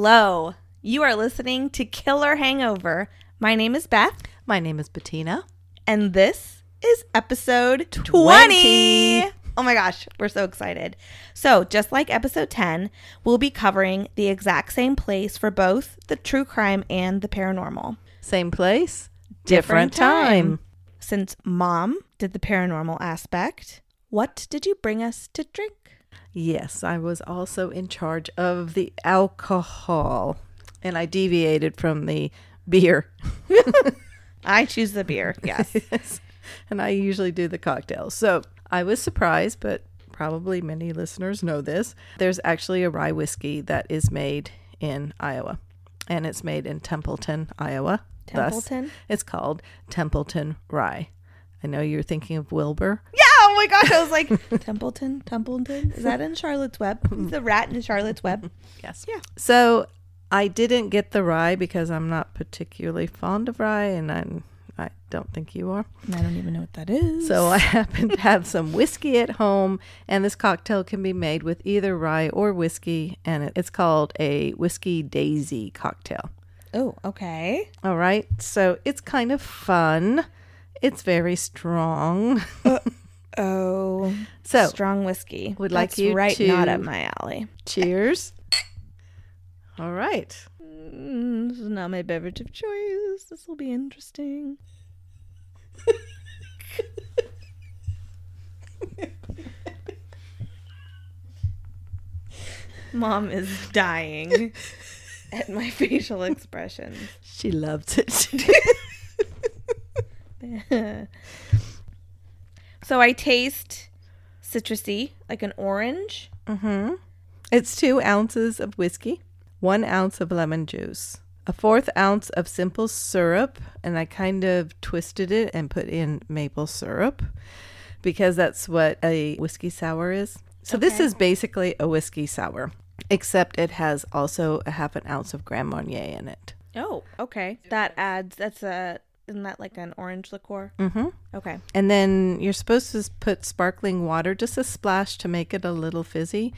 Hello. You are listening to Killer Hangover. My name is Beth, My name is Bettina. and this is episode 20. 20. Oh my gosh, we're so excited. So, just like episode 10, we'll be covering the exact same place for both the true crime and the paranormal. Same place, Different different, time. Since mom did the paranormal aspect, what did you bring us to drink? Yes, I was also in charge of the alcohol, and I deviated from the beer. I choose the beer. Yes. Yes. and I usually do the cocktails. So I was surprised, but probably many listeners know this. There's actually a rye whiskey that is made in Iowa, and it's made in Templeton, Iowa. Thus, Templeton? it's called Templeton Rye. I know you're thinking of Wilbur. Yeah, oh my gosh. I was like, Templeton, Templeton. Is that in Charlotte's Web? The rat in Charlotte's Web. Yes. Yeah. So I didn't get the rye because I'm not particularly fond of rye, and I'm, I don't think you are. I don't even know what that is. So I happen to have some whiskey at home, and this cocktail can be made with either rye or whiskey, and it's called a whiskey daisy cocktail. oh, okay. All right. So it's kind of fun. It's very strong. Oh, So strong whiskey. would like That's you right to- not up my alley. cheers. All right. Mm, this is not my beverage of choice. This will be interesting. Mom is dying at my facial expressions. She loves it. so I taste citrusy, like an orange. Mm-hmm. It's two ounces of whiskey, one ounce of lemon juice, a fourth ounce of simple syrup, and I kind of twisted it and put in maple syrup because that's what a whiskey sour is. So this is basically a whiskey sour, except it has also a half an ounce of Grand Marnier in it. Oh, okay. That adds. That's a. Isn't that like an orange liqueur? Mm-hmm. Okay. And then you're supposed to put sparkling water, just a splash to make it a little fizzy.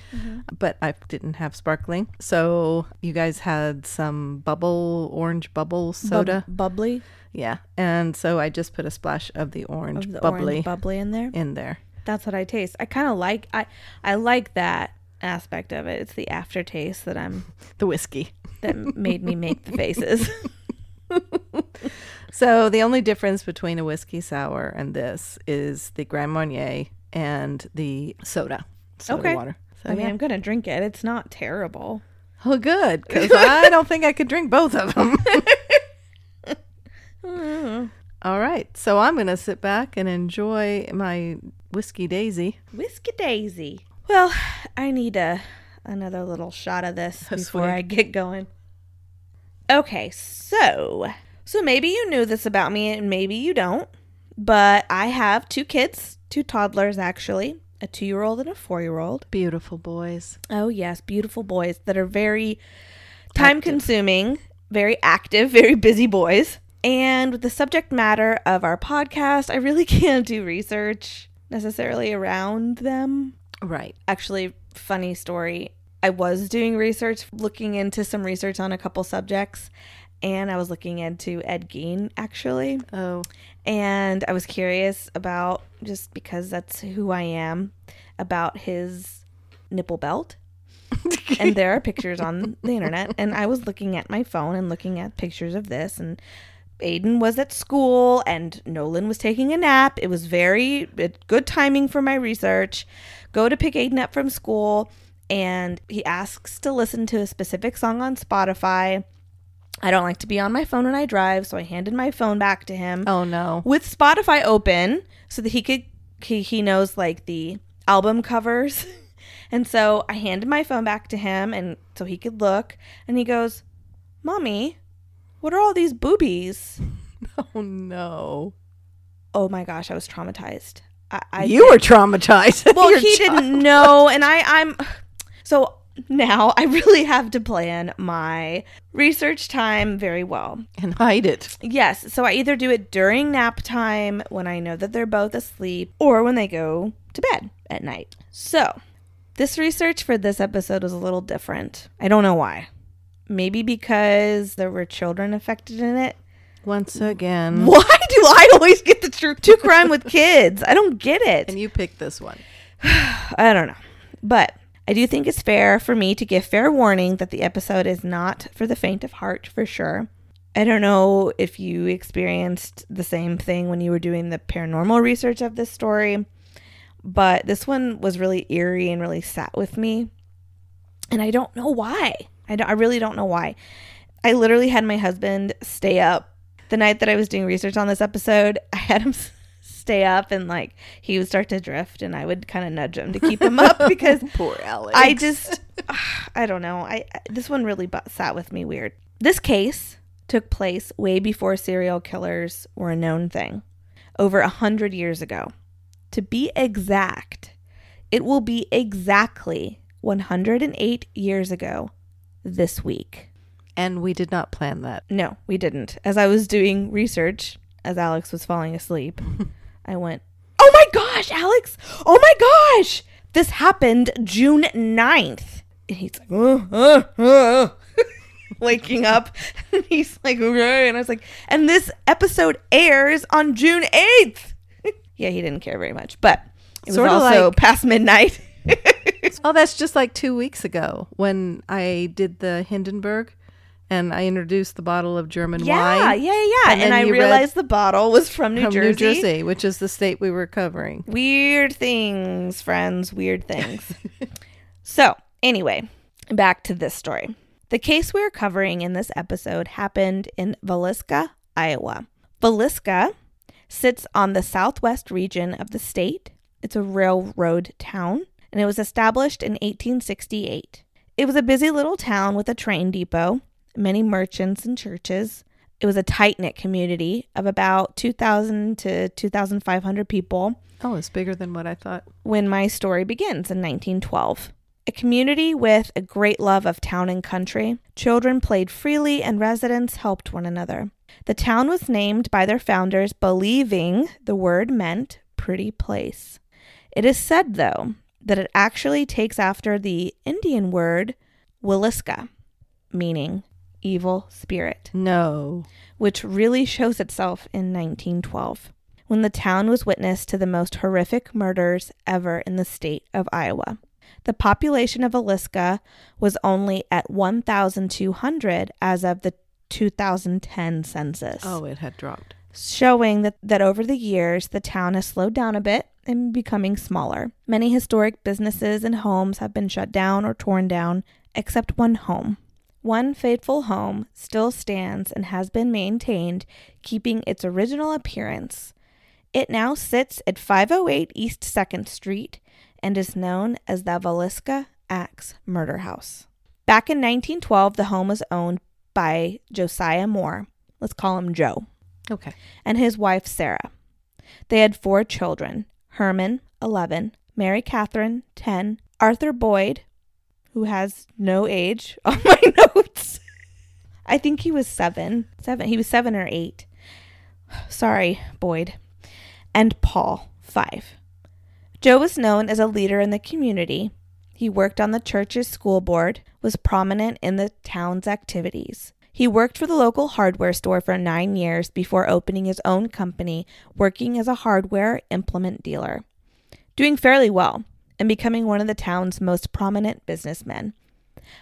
But I didn't have sparkling. So you guys had some bubble, orange bubble soda. Bub- bubbly. yeah. And so I just put a splash of the orange Of the bubbly orange bubbly in there. in there. That's what I taste. I kind of like. I I like that aspect of it. It's the aftertaste that I'm The whiskey. that made me make the faces. So the only difference between a whiskey sour and this is the Grand Marnier and the soda. Soda Okay. water. So, I mean, yeah. I'm gonna drink it. It's not terrible. Oh, good. Because I don't think I could drink both of them. All right. So I'm going to sit back and enjoy my whiskey daisy. Whiskey Daisy. Well, I need a another little shot of this before sweet. I get going. Okay, so so maybe you knew this about me and maybe you don't, but I have two kids, two toddlers actually, a 2-year-old and a 4-year-old. Beautiful boys. Oh, yes, beautiful boys that are very time consuming, very active, very busy boys. And with the subject matter of our podcast, I really can't do research necessarily around them. Right. Actually, funny story. I was doing research, looking into some research on a couple subjects, and I was looking into Ed Gein actually Oh, and I was curious about just because that's who I am about his nipple belt. and there are pictures on the internet and I was looking at my phone and looking at pictures of this and Aiden was at school and Nolan was taking a nap. It was very it, good timing for my research. Go to pick Aiden up from school and he asks to listen to a specific song on Spotify. I don't like to be on my phone when I drive, so I handed my phone back to him oh no. with Spotify open so that he could he, he knows like the album covers. and so I handed my phone back to him and so he could look and he goes, "Mommy, what are all these boobies?" Oh no. Oh my gosh, I was traumatized. I, I you were traumatized. well, he child. didn't know, and I, I'm so now I really have to plan my research time very well. And hide it. Yes, so I either do it during nap time when I know that they're both asleep or when they go to bed at night. So, this research for this episode was a little different. I don't know why. Maybe because there were children affected in it. Once again. Why do I always get the true true crime with kids? I don't get it. And you picked this one. I don't know. But I do think it's fair for me to give fair warning that the episode is not for the faint of heart for sure. I don't know if you experienced the same thing when you were doing the paranormal research of this story, but this one was really eerie and really sat with me. And I don't know why. I, I really don't know why. I literally had my husband stay up the night that I was doing research on this episode. I had him stay up and like he would start to drift, and I would kind of nudge him to keep him up because Poor Alex. I just, I don't know. I I- this one really bu- sat with me weird. This case took place way before serial killers were a known thing, over a hundred years ago. To be exact, it will be exactly 108 years ago this week. And we did not plan that. No, we didn't. As I was doing research, as Alex was falling asleep, I went, Oh my gosh, Alex! Oh my gosh! This happened June 9th. And he's like, "Uh, uh, uh," waking up. And he's like, Okay. And I was like, And this episode airs on June 8th. yeah, he didn't care very much, but it was Sorta also like- past midnight. Oh, that's just like two weeks ago when I did the Hindenburg and I introduced the bottle of German yeah, wine yeah, yeah. And And, I realized the bottle was from New from Jersey. New Jersey, which is the state we were covering. Weird things, friends, weird things. so, anyway, back to this story. The case we're covering in this episode happened in Villisca, Iowa. Villisca sits on the southwest region of the state. It's a railroad town, and it was established in 1868. It was a busy little town with a train depot, many merchants and churches. It was a tight knit community of about 2,000 to 2,500 people Oh, it's bigger than what I thought. when my story begins in 1912. A community with a great love of town and country, children played freely and residents helped one another. The town was named by their founders believing the word meant pretty place. It is said, though, that it actually takes after the Indian word Williska, meaning evil spirit No. which really shows itself in 1912, when the town was witness to the most horrific murders ever in the state of Iowa. The population of Villisca was only at 1,200 as of the 2010 census, Oh, it had dropped. showing that, that over the years the town has slowed down a bit and becoming smaller. Many historic businesses and homes have been shut down or torn down, except one home. One fateful home still stands and has been maintained, keeping its original appearance. It now sits at 508 East 2nd Street and is known as the Villisca Axe Murder House. Back in 1912, the home was owned by Josiah Moore. Let's call him Joe Okay. and his wife Sarah. They had four children Herman, 11, Mary Catherine, 10, Arthur Boyd, who has no age on my notes. I think he was seven. Seven. He was seven or eight. Sorry, Boyd. And Paul, five. Joe was known as a leader in the community. He worked on the church's school board, was prominent in the town's activities. He worked for the local hardware store for nine years before opening his own company, working as a hardware implement dealer. Doing fairly well and becoming one of the town's most prominent businessmen.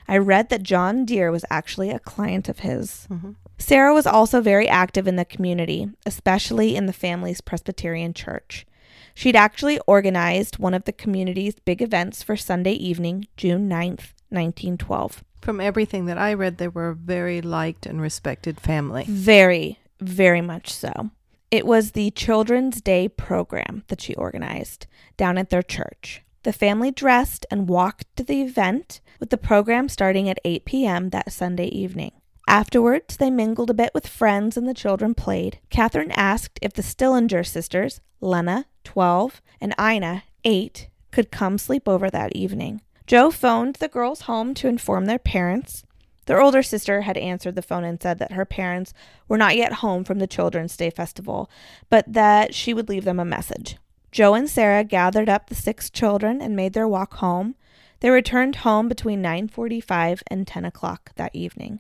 I read that John Deere was actually a client of his. Mm-hmm. Sarah was also very active in the community, especially in the family's Presbyterian church. She'd actually organized one of the community's big events for Sunday evening, June 9th, 1912. From everything that I read, they were a very liked and respected family. Very, very much so. It was the Children's Day program that she organized down at their church. The family dressed and walked to the event, with the program starting at 8 p.m. that Sunday evening. Afterwards, they mingled a bit with friends and the children played. Catherine asked if the Stillinger sisters, Lena, 12, and Ina, 8, could come sleep over that evening. Joe phoned the girls home to inform their parents. Their older sister had answered the phone and said that her parents were not yet home from the Children's Day festival, but that she would leave them a message. Joe and Sarah gathered up the six children and made their walk home. They returned home between 9:45 and 10 o'clock that evening.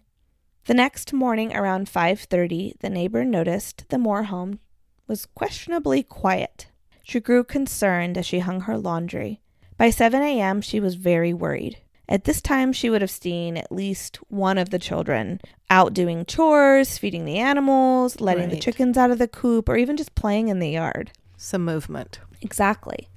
The next morning around 5:30, the neighbor noticed the Moore home was questionably quiet. She grew concerned as she hung her laundry. By 7 a.m., she was very worried. At this time, she would have seen at least one of the children out doing chores, feeding the animals, letting the chickens out of the coop, or even just playing in the yard. Some movement. Exactly.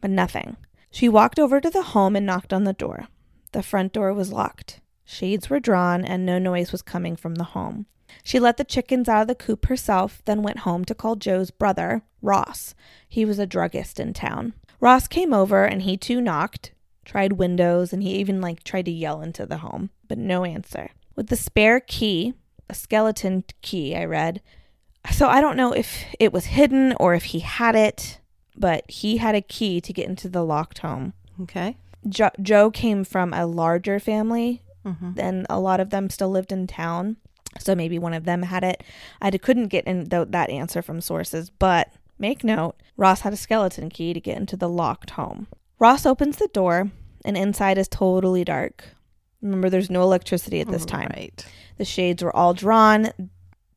But nothing. She walked over to the home and knocked on the door. The front door was locked. Shades were drawn and no noise was coming from the home. She let the chickens out of the coop herself, then went home to call Joe's brother, Ross. He was a druggist in town. Ross came over and he too knocked, tried windows, and he even like tried to yell into the home, but no answer. With the spare key, a skeleton key, I read. So I don't know if it was hidden or if he had it but he had a key to get into the locked home. Okay. Jo- Joe came from a larger family, Mm-hmm. and a lot of them still lived in town. So maybe one of them had it. I couldn't get in th- that answer from sources, but make note Ross had a skeleton key to get into the locked home. Ross opens the door, and inside is totally dark. Remember, there's no electricity at this time. Right. The shades were all drawn.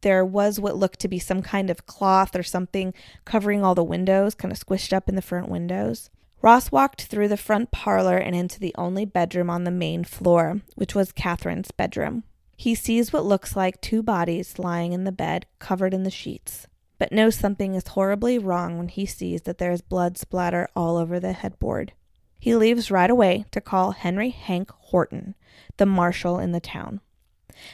There was what looked to be some kind of cloth or something covering all the windows, kind of squished up in the front windows. Ross walked through the front parlor and into the only bedroom on the main floor, which was Catherine's bedroom. He sees what looks like two bodies lying in the bed, covered in the sheets, but knows something is horribly wrong when he sees that there is blood splatter all over the headboard. He leaves right away to call Henry Hank Horton, the marshal in the town.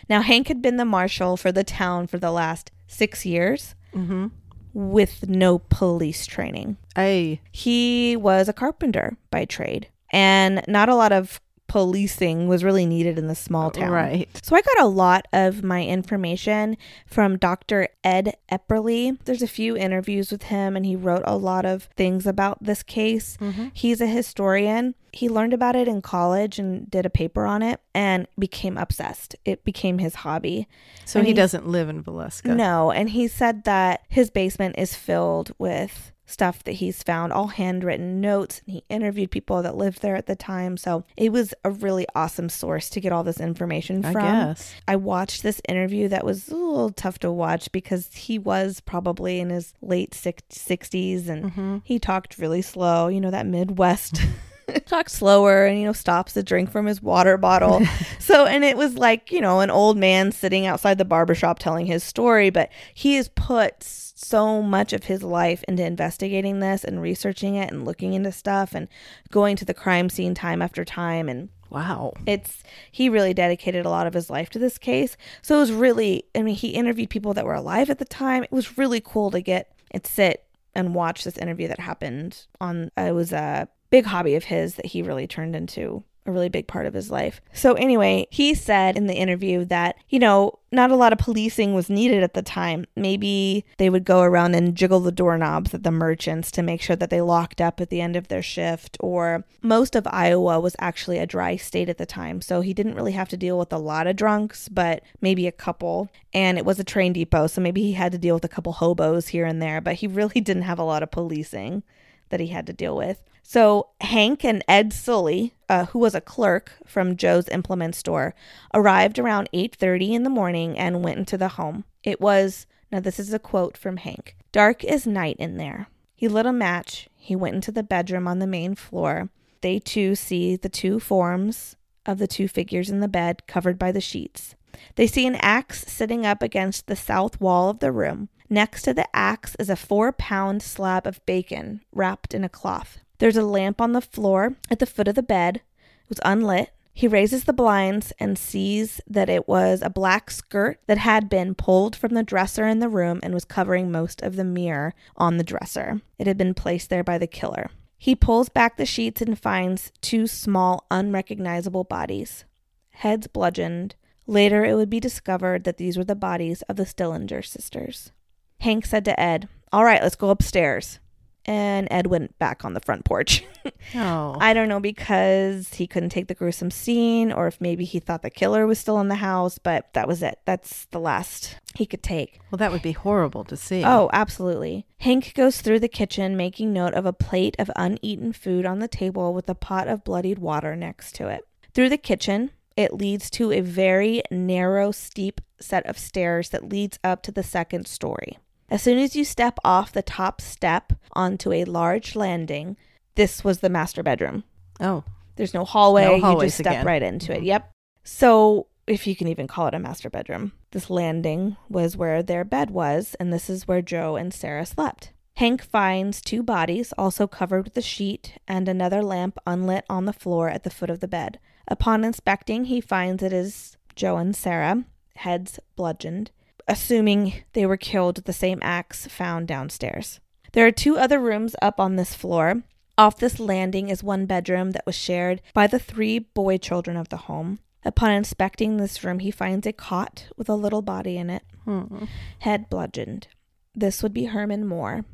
Now, Hank had been the marshal for the town for the last six years Mm-hmm. with no police training. Ay. He was a carpenter by trade, and not a lot of policing was really needed in the small town. Right. So I got a lot of my information from Dr. Ed Epperly. There's a few interviews with him and he wrote a lot of things about this case. Mm-hmm. He's a historian. He learned about it in college and did a paper on it and became obsessed. It became his hobby. So he he- doesn't live in Villisca. No, and he said that his basement is filled with stuff that he's found, all handwritten notes, and he interviewed people that lived there at the time. So it was a really awesome source to get all this information I from. guess. I watched this interview that was a little tough to watch because he was probably in his late six- 60s and Mm-hmm. he talked really slow, you know, that Midwest. talked slower and you know stops to drink from his water bottle so and it was like you know an old man sitting outside the barbershop telling his story but he has put so much of his life into investigating this and researching it and looking into stuff and going to the crime scene time after time. And Wow. it's he really dedicated a lot of his life to this case. So it was really i mean he interviewed people that were alive at the time. It was really cool to get and sit and watch this interview that happened on it was a big hobby of his that he really turned into a really big part of his life. So anyway, he said in the interview that, you know, not a lot of policing was needed at the time. Maybe they would go around and jiggle the doorknobs at the merchants to make sure that they locked up at the end of their shift or most of Iowa was actually a dry state at the time. So he didn't really have to deal with a lot of drunks, but maybe a couple. And it was a train depot, so maybe he had to deal with a couple hobos here and there, but he really didn't have a lot of policing that he had to deal with. So Hank and Ed Sully, uh, who was a clerk from Joe's implement store, arrived around 8:30 in the morning and went into the home. It was now this is a quote from Hank. Dark as night in there. He lit a match. He went into the bedroom on the main floor. They too see the two forms of the two figures in the bed covered by the sheets. They see an axe sitting up against the south wall of the room. Next to the axe is a four pound slab of bacon wrapped in a cloth. There's a lamp on the floor at the foot of the bed. It was unlit. He raises the blinds and sees that it was a black skirt that had been pulled from the dresser in the room and was covering most of the mirror on the dresser. It had been placed there by the killer. He pulls back the sheets and finds two small, unrecognizable bodies, heads bludgeoned. Later, it would be discovered that these were the bodies of the Stillinger sisters. Hank said to Ed, All right, let's go upstairs. And Ed went back on the front porch. Oh. I don't know because he couldn't take the gruesome scene or if maybe he thought the killer was still in the house, but that was it. That's the last he could take. well, that would be horrible to see. Oh, absolutely. Hank goes through the kitchen, making note of a plate of uneaten food on the table with a pot of bloodied water next to it. Through the kitchen, it leads to a very narrow, steep set of stairs that leads up to the second story. As soon as you step off the top step onto a large landing, this was the master bedroom. Oh, There's no hallway. No you just step again. right into it. Mhm. Yep. So, if you can even call it a master bedroom, this landing was where their bed was, and this is where Joe and Sarah slept. Hank finds two bodies, also covered with a sheet, and another lamp unlit on the floor at the foot of the bed. Upon inspecting, he finds it is Joe and Sarah, heads bludgeoned, assuming they were killed with the same axe found downstairs. There are two other rooms up on this floor. Off this landing is one bedroom that was shared by the three boy children of the home. Upon inspecting this room, he finds a cot with a little body in it, hmm. head bludgeoned. This would be Herman Moore.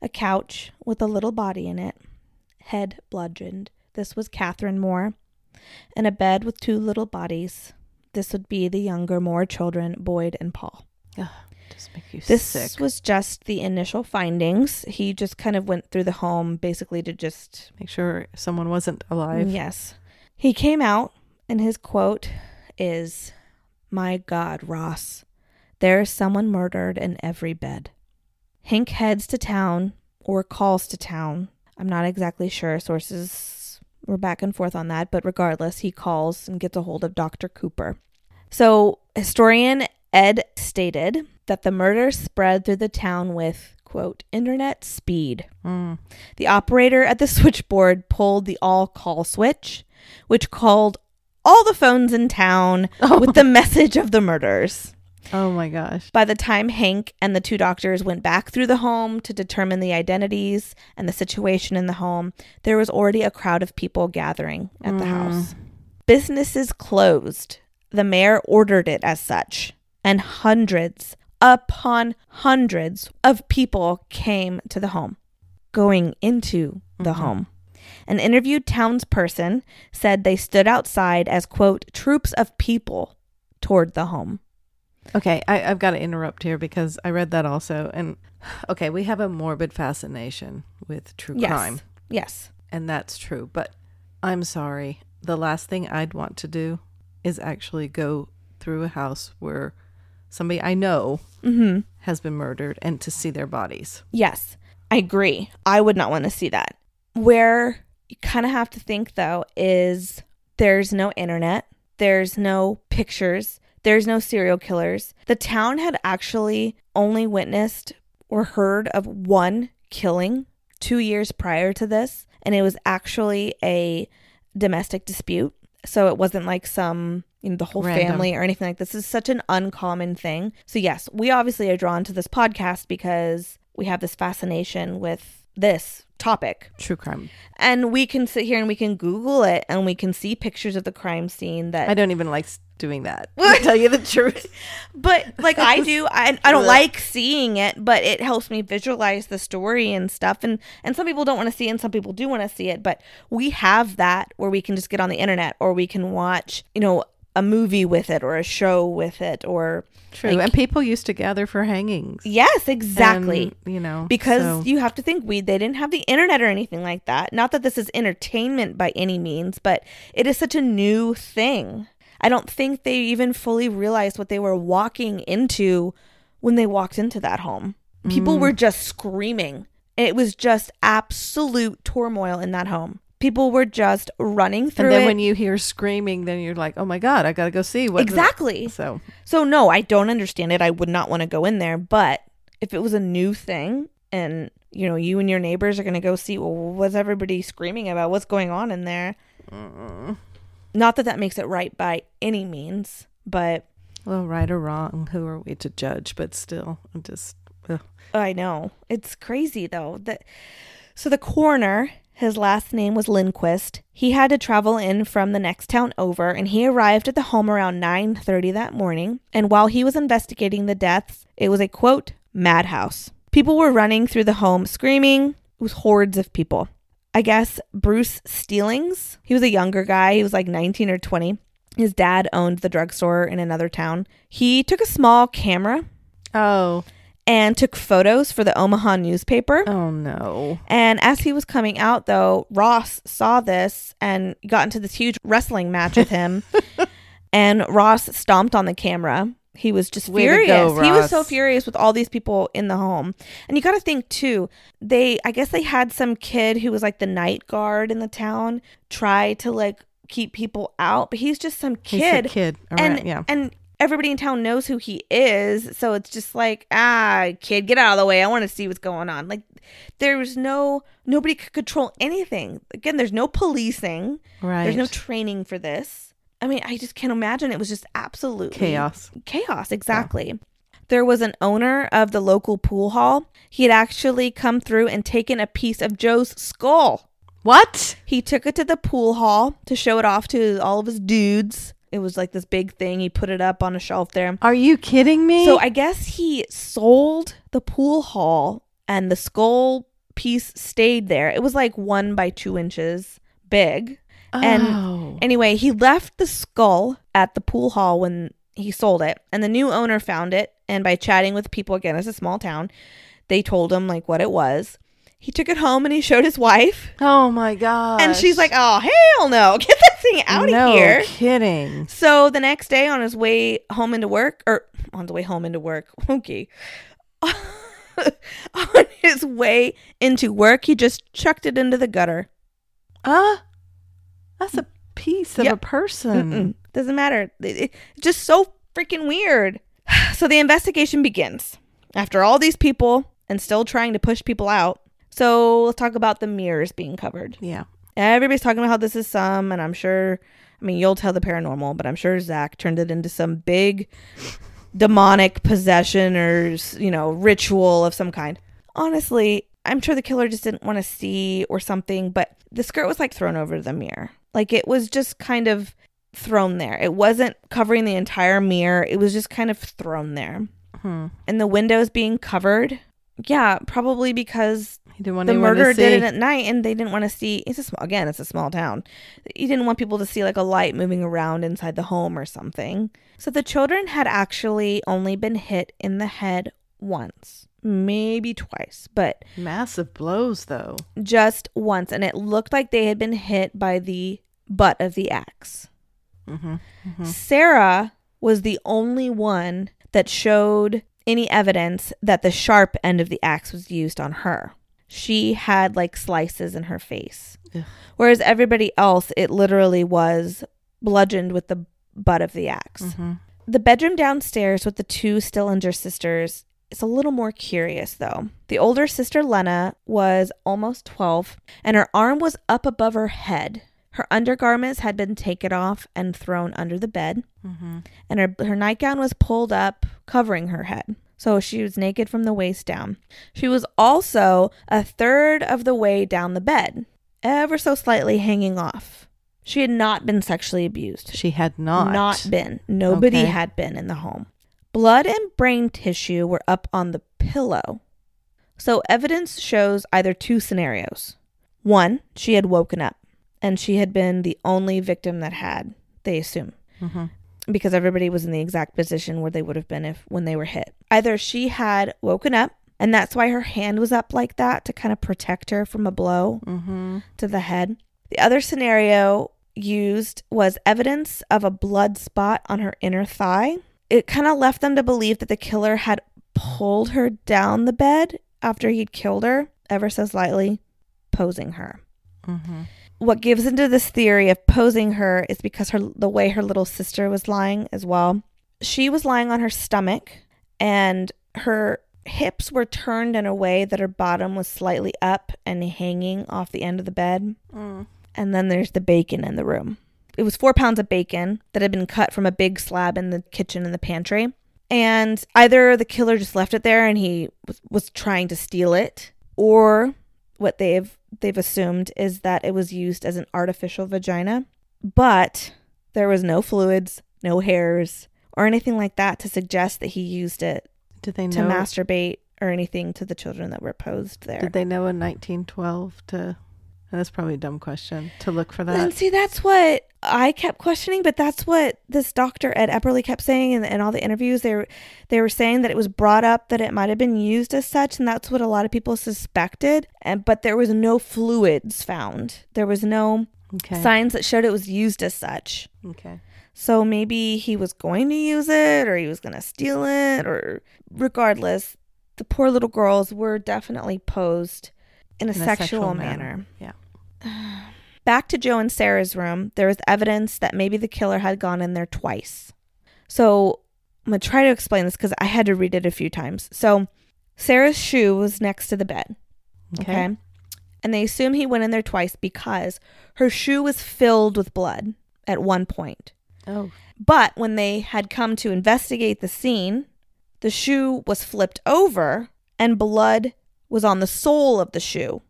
A couch with a little body in it, head bludgeoned. This was Catherine Moore. And a bed with two little bodies. This would be the younger Moore children, Boyd and Paul. just make you This sick. was just the initial findings. He just kind of went through the home basically to just Make sure someone wasn't alive. Yes. He came out and his quote is My God, Ross, there is someone murdered in every bed. Hank heads to town or calls to town. I'm not exactly sure. Sources were back and forth on that, but regardless, he calls and gets a hold of Dr. Cooper. So, historian Ed stated that the murder spread through the town with, quote, internet speed. Mm. The operator at the switchboard pulled the all call switch, which called all the phones in town with the message of the murders. Oh my gosh. By the time Hank and the two doctors went back through the home to determine the identities and the situation in the home, there was already a crowd of people gathering at the Mm. house. Businesses closed. The mayor ordered it as such, and hundreds upon hundreds of people came to the home, going into the Mhm. home. An interviewed townsperson said they stood outside as, quote, troops of people toward the home. Okay, I, I've got to interrupt here because I read that also. And okay, we have a morbid fascination with true Yes. crime, Yes. and that's true. But I'm sorry. The last thing I'd want to do is actually go through a house where somebody I know Mm-hmm. has been murdered and to see their bodies. Yes, I agree. I would not want to see that. Where you kind of have to think, though, is there's no internet, there's no pictures, there's no serial killers. The town had actually only witnessed or heard of one killing two years prior to this, and it was actually a domestic dispute. So it wasn't like some, you know, the whole Random. family or anything like this. This is such an uncommon thing. So, yes, we obviously are drawn to this podcast because we have this fascination with this topic. True crime. And we can sit here and we can Google it and we can see pictures of the crime scene that I don't even like doing that. to tell you the truth. but like I do, I, I don't like seeing it, but it helps me visualize the story and stuff. And and some people don't want to see it, and some people do want to see it. But we have that where we can just get on the internet, or we can watch, you know, a movie with it, or a show with it, or True. Like- and people used to gather for hangings. yes, exactly. And, you know, because so- you have to think we they didn't have the internet or anything like that. Not that this is entertainment by any means, but it is such a new thing. I don't think they even fully realized what they were walking into when they walked into that home. People Mm. were just screaming. It was just absolute turmoil in that home. People were just running through and then it. when you hear screaming, then you're like, oh my God, I got to go see what. exactly. so, So no, I don't understand it. I would not want to go in there, but if it was a new thing and you know, you and your neighbors are going to go see well, what's everybody screaming about? What's going on in there? mm, Not that that makes it right by any means, but well, right or wrong, who are we to judge? But still, I'm just. ugh. I know. It's crazy though. That so the coroner, his last name was Lindquist. He had to travel in from the next town over and he arrived at the home around 9:30 that morning. And while he was investigating the deaths, it was a quote madhouse. People were running through the home screaming. It was hordes of people. I guess Bruce Steelings, he was a younger guy. He was like 19 or 20. His dad owned the drugstore in another town. He took a small camera Oh, and took photos for the Omaha newspaper. oh no. And as he was coming out, though, Ross saw this and got into this huge wrestling match with him. And Ross stomped on the camera. He was just Way furious. go, he was so furious with all these people in the home. And you got to think too, they I guess they had some kid who was like the night guard in the town try to like keep people out, but he's just some He's a kid kid. and Around, yeah. and everybody in town knows who he is so it's just like ah kid get out of the way i want to see what's going on like there was no nobody could control anything again there's no policing Right. there's no training for this i mean i just can't imagine it was just absolutely chaos. chaos exactly there was an owner of the local pool hall he had actually come through and taken a piece of joe's skull What? he took it to the pool hall to show it off to all of his dudes. It was like this big thing. He put it up on a shelf there. Are you kidding me? So I guess he sold the pool hall and the skull piece stayed there. It was like one by two inches big. And- oh. Anyway, he left the skull at the pool hall when he sold it, and the new owner found it. And by chatting with people, again, it's a small town, they told him like what it was. He took it home and he showed his wife, oh my god. and she's like, "Oh hell no, get that thing out no of here!" No kidding. So the next day, on his way home into work, or on the way home into work, okay, on his way into work, he just chucked it into the gutter. Ah, that's a piece of Yep. a person. Mm-mm. Doesn't matter. It- it- just so freaking weird. So the investigation begins after all these people and still trying to push people out. So let's talk about the mirrors being covered. Yeah. Everybody's talking about how this is some, and I'm sure, I mean, you'll tell the paranormal, but I'm sure Zach turned it into some big demonic possession or, you know, ritual of some kind. Honestly, I'm sure the killer just didn't want to see or something, but the skirt was like thrown over the mirror. Like it was just kind of thrown there. It wasn't covering the entire mirror, it was just kind of thrown there. Hmm. And the windows being covered, yeah, probably because didn't the murderer did it at night and they didn't want to see it's a small again it's a small town he didn't want people to see like a light moving around inside the home or something so the children had actually only been hit in the head once maybe twice but Massive blows, though. just once and it looked like they had been hit by the butt of the axe Mm-hmm. sarah was the only one that showed any evidence that the sharp end of the axe was used on her. She had like slices in her face. Ugh. Whereas everybody else, it literally was bludgeoned with the butt of the axe. Mm-hmm. The bedroom downstairs with the two Stillinger sisters is a little more curious, though. The older sister, Lena, was almost 12, and her arm was up above her head. Her undergarments had been taken off and thrown under the bed, Mm-hmm. and her, her nightgown was pulled up, covering her head. So she was naked from the waist down. She was also a third of the way down the bed, ever so slightly hanging off. She had not been sexually abused. She had not. Not been. Nobody Okay. had been in the home. Blood and brain tissue were up on the pillow. So evidence shows either two scenarios. One, she had woken up and she had been the only victim that had, they assume, Mm-hmm. because everybody was in the exact position where they would have been if when they were hit. Either she had woken up and that's why her hand was up like that to kind of protect her from a blow Mm-hmm. to the head. The other scenario used was evidence of a blood spot on her inner thigh. It kind of left them to believe that the killer had pulled her down the bed after he'd killed her, ever so slightly, posing her. Mm-hmm. What gives into this theory of posing her is because her the way her little sister was lying as well. She was lying on her stomach and her hips were turned in a way that her bottom was slightly up and hanging off the end of the bed. Mm. And then there's the bacon in the room. It was four pounds of bacon that had been cut from a big slab in the kitchen in the pantry. And either the killer just left it there and he was, was trying to steal it, or what they've they've assumed is that it was used as an artificial vagina. But there was no fluids, no hairs, or anything like that to suggest that he used it Did they to know? masturbate or anything to the children that were posed there. Did they know in 1912 to? That's probably a dumb question to look for that. And see, that's what I kept questioning, but that's what this doctor Ed Epperly kept saying in, in all the interviews. They were, they were saying that it was brought up that it might have been used as such, and that's what a lot of people suspected. And but there was no fluids found. There was no Okay. signs that showed it was used as such. okay. So maybe he was going to use it or he was going to steal it or regardless, the poor little girls were definitely posed in a, In a sexual, sexual manner. manner. Back to Joe and Sarah's room, there was evidence that maybe the killer had gone in there twice. So I'm going to try to explain this because I had to read it a few times. So Sarah's shoe was next to the bed. Okay. Okay. And they assume he went in there twice because her shoe was filled with blood at one point. Oh. But when they had come to investigate the scene, the shoe was flipped over and blood was on the sole of the shoe.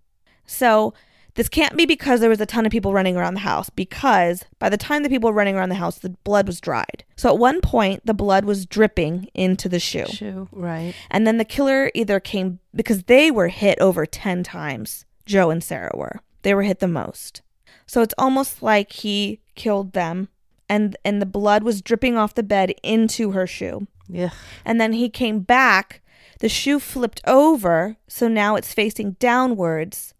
So this can't be because there was a ton of people running around the house because by the time the people were running around the house, the blood was dried. So at one point, the blood was dripping into the shoe. Shoe. Right. And then the killer either came because they were hit over 10 times. Joe and Sarah were. They were hit the most. So it's almost like he killed them and and the blood was dripping off the bed into her shoe. Yeah. And then he came back, the shoe flipped over, so now it's facing downwards.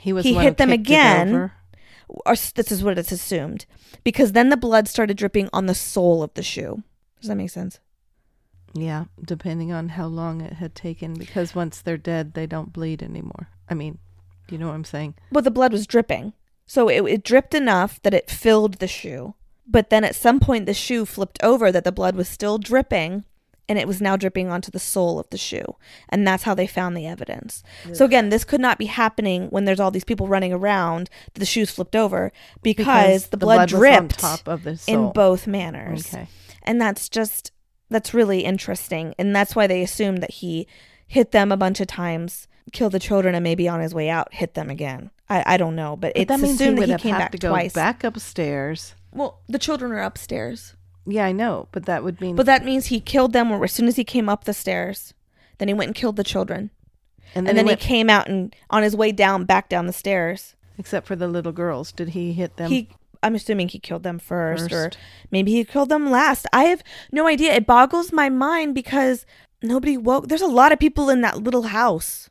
He was. He the hit them who kicked it again. Or this is what it's assumed. Because then the blood started dripping on the sole of the shoe. Does that make sense? Yeah, depending on how long it had taken, because once they're dead, they don't bleed anymore. I mean, you know what I'm saying? Well, the blood was dripping. So it, it dripped enough that it filled the shoe. But then at some point, the shoe flipped over that the blood was still dripping and it was now dripping onto the sole of the shoe. And that's how they found the evidence. So again, this could not be happening when there's all these people running around the shoes flipped over because, the, blood, was on dripped top of the in both manners. Okay. And that's just, that's really interesting. And that's why they assumed that he hit them a bunch of times, killed the children, and maybe on his way out hit them again. I, I don't know, but, But it's that means he assumed that he came back to go twice. back upstairs. Well, the children are upstairs, Yeah, I know, but that would mean. but that means he killed them as soon as he came up the stairs. Then he went and killed the children, and and then, he, went, he came out and on his way down, back down the stairs. except for the little girls, did he hit them he, I'm assuming he killed them first, or maybe he killed them last. I have no idea. It boggles my mind because nobody woke. There's a lot of people in that little house.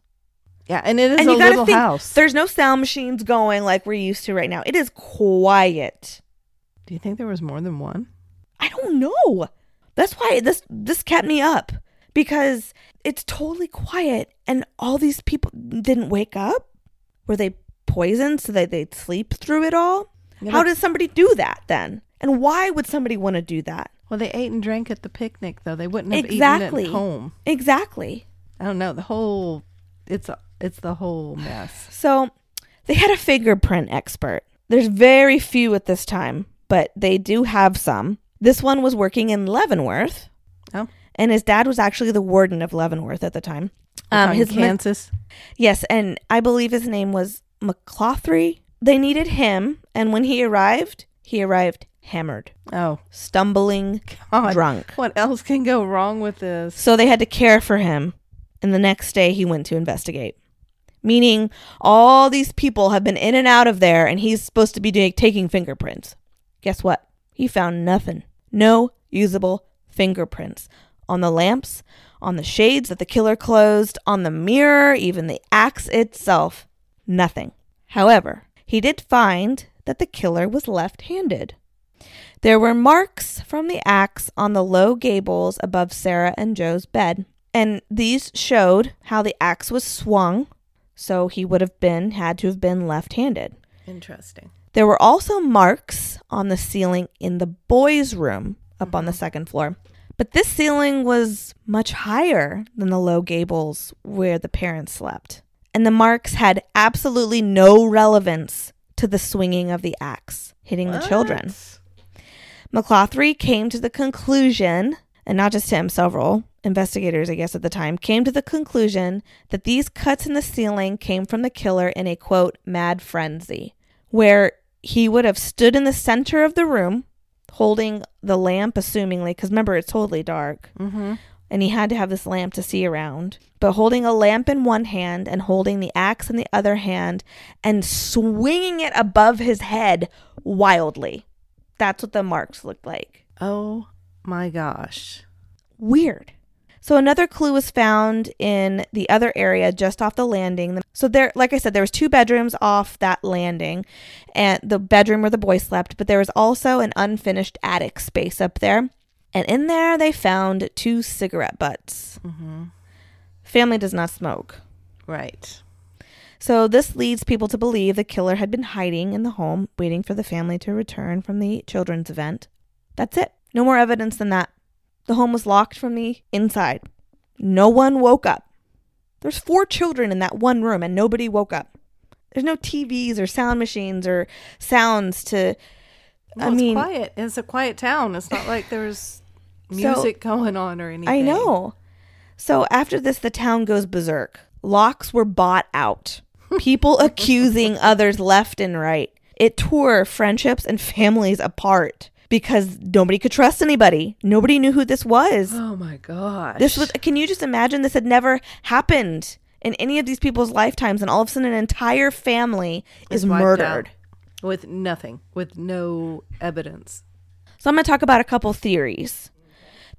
Yeah, and it is and a little think, house. there's no sound machines going like we're used to right now. It is quiet. Do you think there was more than one? I don't know. That's why this this kept me up because it's totally quiet and all these people didn't wake up. Were they poisoned so that they'd sleep through it all? Yeah, How does somebody do that then? And why would somebody want to do that? Well, they ate and drank at the picnic, though. They wouldn't have Exactly. eaten at home. Exactly. I don't know. The whole, it's a, it's the whole mess. So they had a fingerprint expert. There's very few at this time, but they do have some. This one was working in Leavenworth, Oh, and his dad was actually the warden of Leavenworth at the time. Um, his ma- Kansas. yes, and I believe his name was McClaughry. They needed him, and when he arrived, he arrived hammered, oh, stumbling, God. drunk. What else can go wrong with this? So they had to care for him, and the next day he went to investigate. Meaning, all these people have been in and out of there, and he's supposed to be doing, taking fingerprints. Guess what? He found nothing. No usable fingerprints on the lamps, on the shades that the killer closed, on the mirror, even the axe itself. Nothing. However, he did find that the killer was left handed. There were marks from the axe on the low gables above Sarah and Joe's bed, and these showed how the axe was swung, so he would have been had to have been left-handed. Interesting. There were also marks on the ceiling in the boys' room up on the mm-hmm. second floor. But this ceiling was much higher than the low gables where the parents slept. And the marks had absolutely no relevance to the swinging of the axe hitting the children. What? McClaughry came to the conclusion, and not just him, several investigators, I guess, at the time, came to the conclusion that these cuts in the ceiling came from the killer in a quote, mad frenzy, where he would have stood in the center of the room holding the lamp, assumingly, because remember, it's totally dark, Mm-hmm. and he had to have this lamp to see around, but holding a lamp in one hand and holding the axe in the other hand and swinging it above his head wildly. That's what the marks looked like. Oh my gosh. Weird. So another clue was found in the other area just off the landing. So there like I said there was two bedrooms off that landing and the bedroom where the boy slept, but there was also an unfinished attic space up there. And in there they found two cigarette butts. Mm-hmm. Family does not smoke. Right. So this leads people to believe the killer had been hiding in the home, waiting for the family to return from the children's event. That's it. No more evidence than that. The home was locked from the inside. No one woke up. There's four children in that one room and nobody woke up. There's no TVs or sound machines or sounds to Well, I it's mean quiet. It's a quiet town. It's not like there's music going on or anything. I know. So after this, the town goes berserk. Locks were bought out. People accusing others left and right. It tore friendships and families apart because nobody could trust anybody. Nobody knew who this was. Oh my god! This was, can you just imagine this had never happened in any of these people's lifetimes? And all of a sudden, an entire family is murdered. with nothing, with no evidence. So I'm going to talk about a couple theories.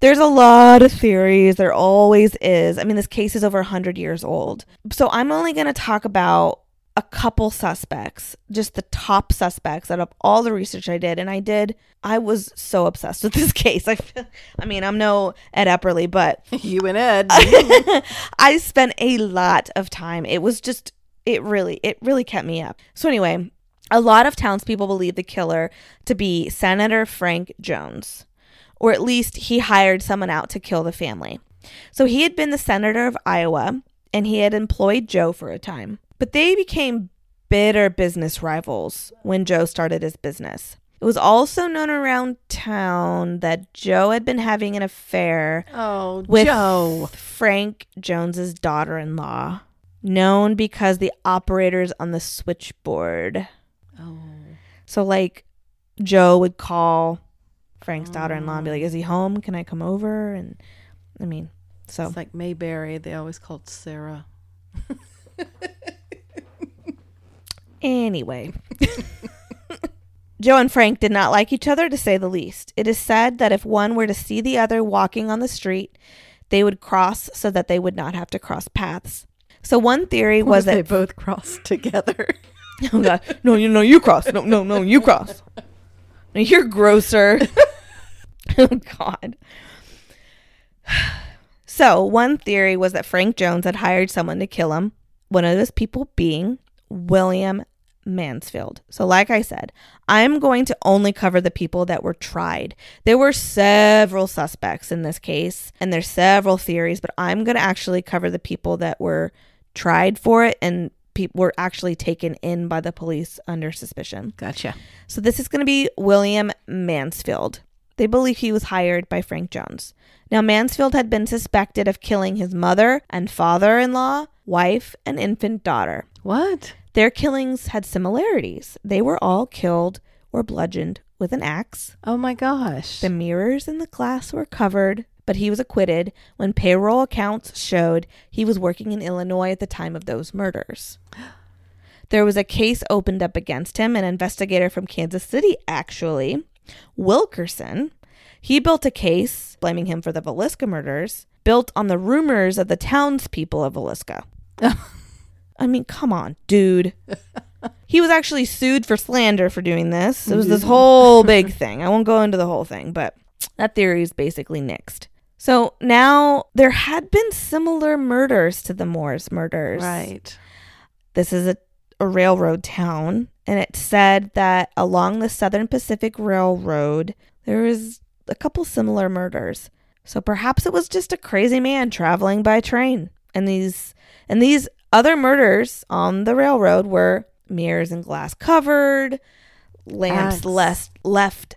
There's a lot of theories. There always is. I mean, this case is over 100 years old. So I'm only going to talk about a couple suspects, just the top suspects out of all the research I did. And I did, I was so obsessed with this case. I, feel, I mean, I'm no Ed Epperly, but You and Ed. I spent a lot of time. It was just, it really, it really kept me up. So anyway, a lot of townspeople believe the killer to be Senator Frank Jones, or at least he hired someone out to kill the family. So he had been the senator of Iowa, and he had employed Joe for a time. But they became bitter business rivals when Joe started his business. It was also known around town that Joe had been having an affair oh, with Joe. Frank Jones's daughter-in-law, known because the operators on the switchboard. Oh. So like Joe would call Frank's daughter-in-law and be like, oh. "Is he home? Can I come over?" And I mean, so It's like Mayberry. They always called Sarah. Anyway, Joe and Frank did not like each other to say the least. It is said that if one were to see the other walking on the street, they would cross so that they would not have to cross paths. So one theory was that they both crossed together. oh God, no, you no, you cross. No, no, no, you cross. No, you're grosser. oh God. So one theory was that Frank Jones had hired someone to kill him. One of those people being William Mansfield. So, like I said, I'm going to only cover the people that were tried. There were several suspects in this case, and there's several theories, but I'm going to actually cover the people that were tried for it and people were actually taken in by the police under suspicion. Gotcha. So this is going to be William Mansfield. They believe he was hired by Frank Jones. Now, Mansfield had been suspected of killing his mother and father in law, wife, and infant daughter. What? Their killings had similarities. They were all killed or bludgeoned with an axe. Oh my gosh. The mirrors in the glass were covered, but he was acquitted when payroll accounts showed he was working in Illinois at the time of those murders. There was a case opened up against him, an investigator from Kansas City, actually. Wilkerson. He built a case blaming him for the Villisca murders, built on the rumors of the townspeople of Villisca. I mean, come on, dude. he was actually sued for slander for doing this. It was this mm-hmm. whole big thing. I won't go into the whole thing, but that theory is basically nixed. So now there had been similar murders to the Moores murders. right. This is a, a railroad town, and it said that along the Southern Pacific Railroad, there was a couple similar murders. So perhaps it was just a crazy man traveling by train. And these and these other murders on the railroad were mirrors and glass covered, lamps left left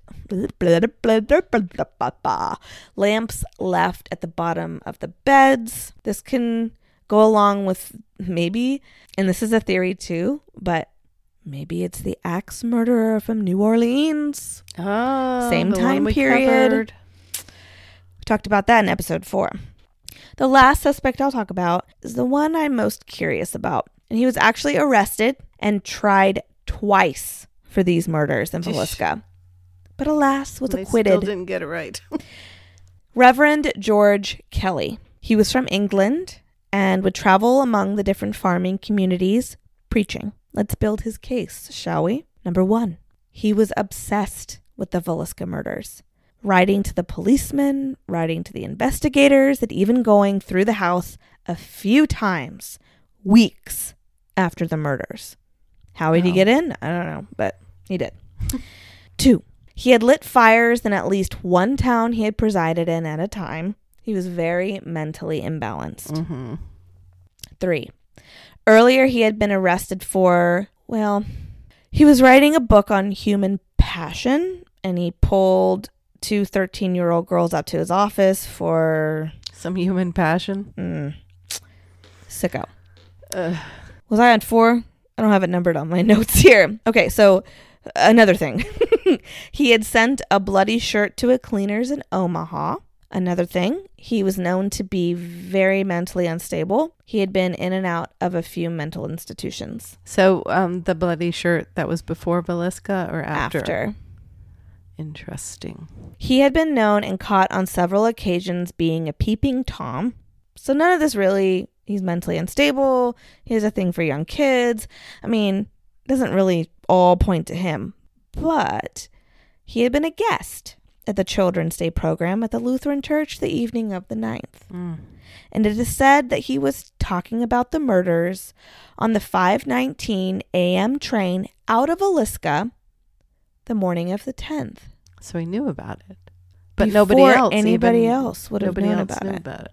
lamps left at the bottom of the beds. This can go along with maybe, and this is a theory too, but maybe it's the axe murderer from New Orleans. Oh, Same time period. covered. We talked about that in episode four. The last suspect I'll talk about is the one I'm most curious about. And he was actually arrested and tried twice for these murders in Villisca. But alas, was They acquitted. still didn't get it right. Reverend George Kelly. He was from England and would travel among the different farming communities preaching. Let's build his case, shall we? Number one, he was obsessed with the Villisca murders, writing to the policemen, writing to the investigators, and even going through the house a few times, weeks after the murders. How did he get in? I don't know, but he did. Two, he had lit fires in at least one town he had presided in at a time. He was very mentally imbalanced. Mm-hmm. Three, earlier he had been arrested for, well, he was writing a book on human passion and he pulled two 13 year old girls up to his office for Some human passion. mm, sicko. Ugh. Was I on four? I don't have it numbered on my notes here. Okay, so another thing. he had sent a bloody shirt to a cleaner's in Omaha. Another thing, he was known to be very mentally unstable. He had been in and out of a few mental institutions So, um, the bloody shirt that was before Villisca or after? after. Interesting. He had been known and caught on several occasions being a peeping Tom. So none of this really, he's mentally unstable. He has a thing for young kids. I mean, doesn't really all point to him. But he had been a guest at the Children's Day program at the Lutheran Church the evening of the 9th. Mm. And it is said that he was talking about the murders on the 519 a.m. train out of Villisca the morning of the 10th. So he knew about it, but nobody else. anybody else would have known about it. about it.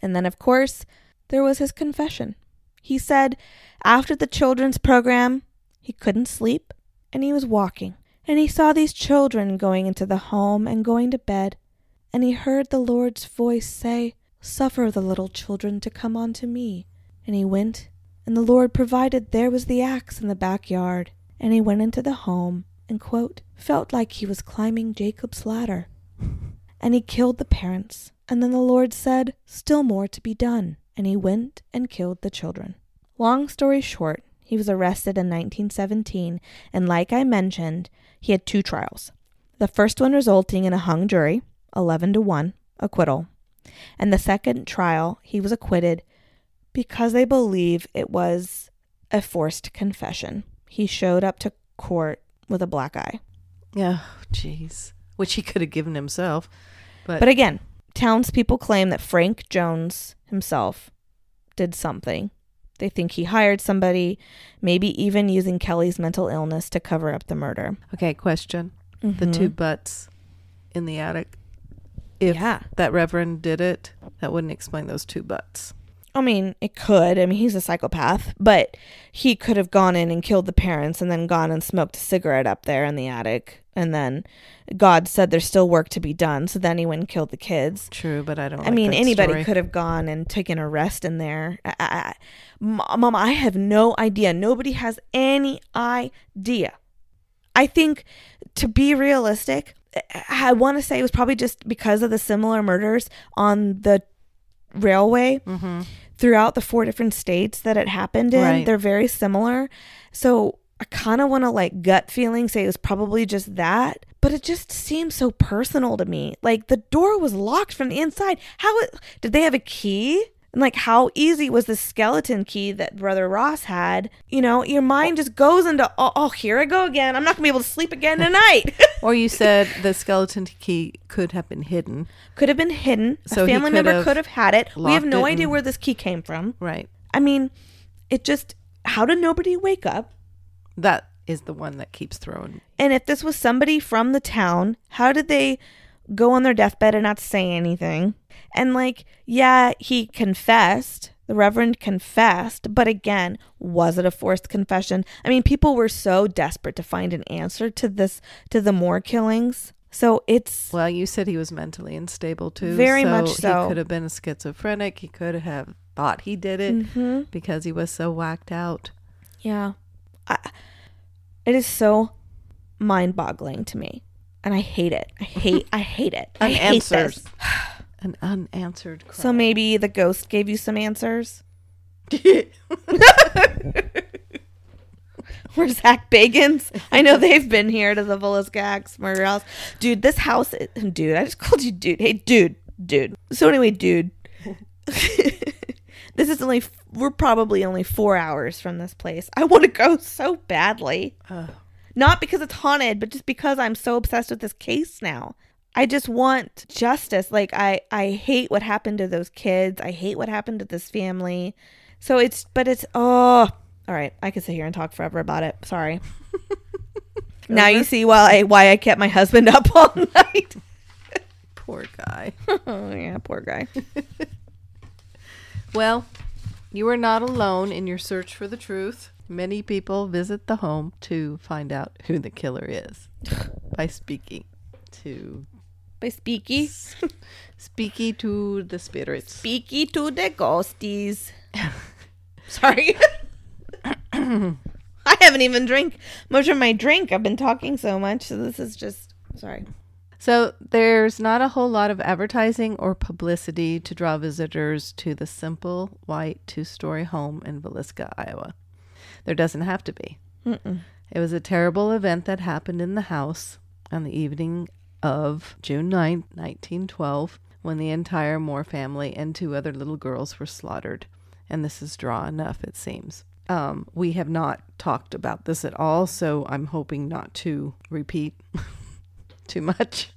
And then, of course, there was his confession. He said after the children's program, he couldn't sleep and he was walking. And he saw these children going into the home and going to bed. And he heard the Lord's voice say, Suffer the little children to come unto me. And he went, and the Lord provided there was the axe in the backyard. And he went into the home and, quote, felt like he was climbing Jacob's ladder. And he killed the parents. And then the Lord said, Still more to be done. And he went and killed the children. Long story short, he was arrested in 1917, and like I mentioned, he had two trials. The first one resulting in a hung jury, 11 to 1, acquittal. And the second trial, he was acquitted because they believe it was a forced confession. He showed up to court with a black eye. Yeah, jeez. Which he could have given himself, but, But again, townspeople claim that Frank Jones himself did something. They think he hired somebody, maybe even using Kelly's mental illness to cover up the murder. okay. Question: The Mhm. two butts in the attic. If yeah. that reverend did it, that wouldn't explain those two butts. I mean, it could. I mean, he's a psychopath, but he could have gone in and killed the parents and then gone and smoked a cigarette up there in the attic. And then God said there's still work to be done. So then he went and killed the kids. True, but I don't. I like mean, anybody story. could have gone and taken a rest in there. I, I, Mom, I have no idea. Nobody has any idea. I think to be realistic, I- I want to say it was probably just because of the similar murders on the railway Mhm. Throughout the four different states that it happened in. Right. They're very similar. So I kind of want to like gut feeling say it was probably just that, but it just seems so personal to me. Like the door was locked from the inside. How it, did they have a key? And like how easy was the skeleton key that brother Ross had? You know, your mind just goes into oh, oh here I go again. I'm not going to be able to sleep again tonight. Or you said the skeleton key could have been hidden. could have been hidden. So a family member could have had it. We have no idea and- where this key came from. Right. I mean, it just how did nobody wake up? That is the one that keeps throwing. And if this was somebody from the town, how did they go on their deathbed and not say anything? And like, yeah, he confessed. The Reverend confessed, but again, was it a forced confession? I mean, people were so desperate to find an answer to this to the Moore killings. So it's Well, you said he was mentally unstable too. Very much so. He could have been a schizophrenic. He could have thought he did it Mhm. because he was so whacked out. Yeah. I, it is so mind-boggling to me. And I hate it. I hate I hate it. I hate this. An unanswered crime. So maybe the ghost gave you some answers? Or Zach Bagans? I know they've been here to the Villisca murder house. Dude, this house dude, I just called you dude. Hey dude, dude. So anyway, dude. this is only we're probably only four hours from this place. I want to go so badly. Ugh. Not because it's haunted, but just because I'm so obsessed with this case now. I just want justice. Like I I hate what happened to those kids. I hate what happened to this family. So it's but it's oh all right. I could sit here and talk forever about it. Sorry. now you see why I why I kept my husband up all night. Poor guy. oh yeah, poor guy. Well, you are not alone in your search for the truth. Many people visit the home to find out who the killer is by speaking to By Speaky. speaky to the spirits. Speaky to the ghosties. Sorry. I haven't even drank much of my drink. I've been talking so much, so this is just sorry. So there's not a whole lot of advertising or publicity to draw visitors to the simple white two-story home in Villisca, Iowa. There doesn't have to be. Mm-mm. It was a terrible event that happened in the house on the evening of June 9, 1912, when the entire Moore family and two other little girls were slaughtered. And this is draw enough, it seems. Um, we have not talked about this at all, so I'm hoping not to repeat too much.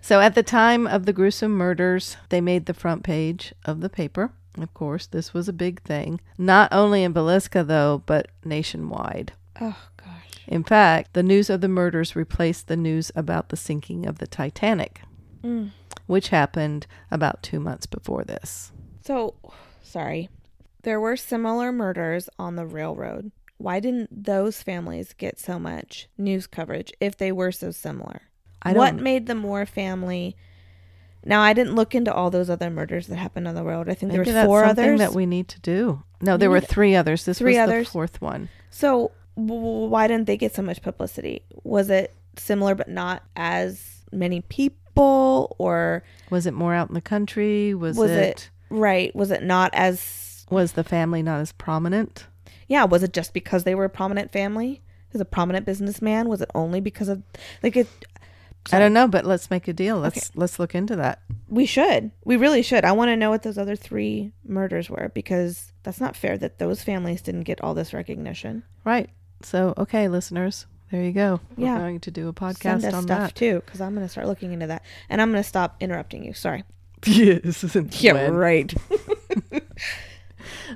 So, at the time of the gruesome murders, they made the front page of the paper. Of course, this was a big thing. Not only in Villisca, though, but nationwide. Oh gosh. In fact, the news of the murders replaced the news about the sinking of the Titanic, Mm. which happened about two months before this. So, sorry. There were similar murders on the railroad. Why didn't those families get so much news coverage if they were so similar? I what don't- What made the Moore family? Now, I didn't look into all those other murders that happened on the road. I think there Maybe was that's four something others. that we need to do. No, there We were three others. This Three was others? the fourth one. So w- why didn't they get so much publicity? Was it similar but not as many people or Was it more out in the country? Was, Was it, it- right, was it not as was the family not as prominent? yeah, was it just because they were a prominent family? Was a prominent businessman? Was it only because of like it I don't know, but let's make a deal. Let's let's look into that. we should. We really should. I want to know what those other 3 murders were because that's not fair that those families didn't get all this recognition. Right. So, okay, listeners, there you go. We're Yeah. going to do a Send podcast us on stuff that. too cuz I'm going to start looking into that. And I'm going to stop interrupting you. Sorry. yes. when. right.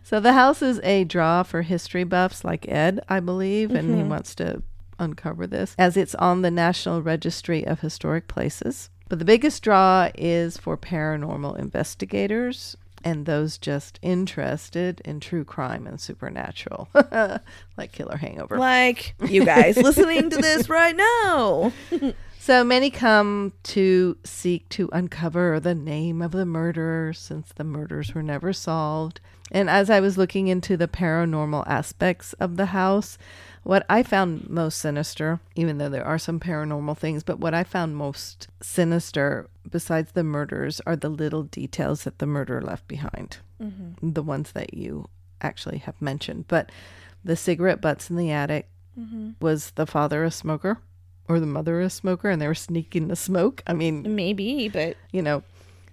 So the house is a draw for history buffs like Ed, I believe, and he Mhm. wants to uncover this as it's on the National Registry of Historic Places. But the biggest draw is for paranormal investigators and those just interested in true crime and supernatural, like Killer Hangover. Like you guys listening to this right now. So many come to seek to uncover the name of the murderer since the murders were never solved. And as I was looking into the paranormal aspects of the house, what I found most sinister, even though there are some paranormal things, but what I found most sinister besides the murders are the little details that the murderer left behind. Mm-hmm. The ones that you actually have mentioned. But the cigarette butts in the attic mm-hmm. was the father a smoker or the mother a smoker and they were sneaking the smoke? I mean, Maybe, but you know,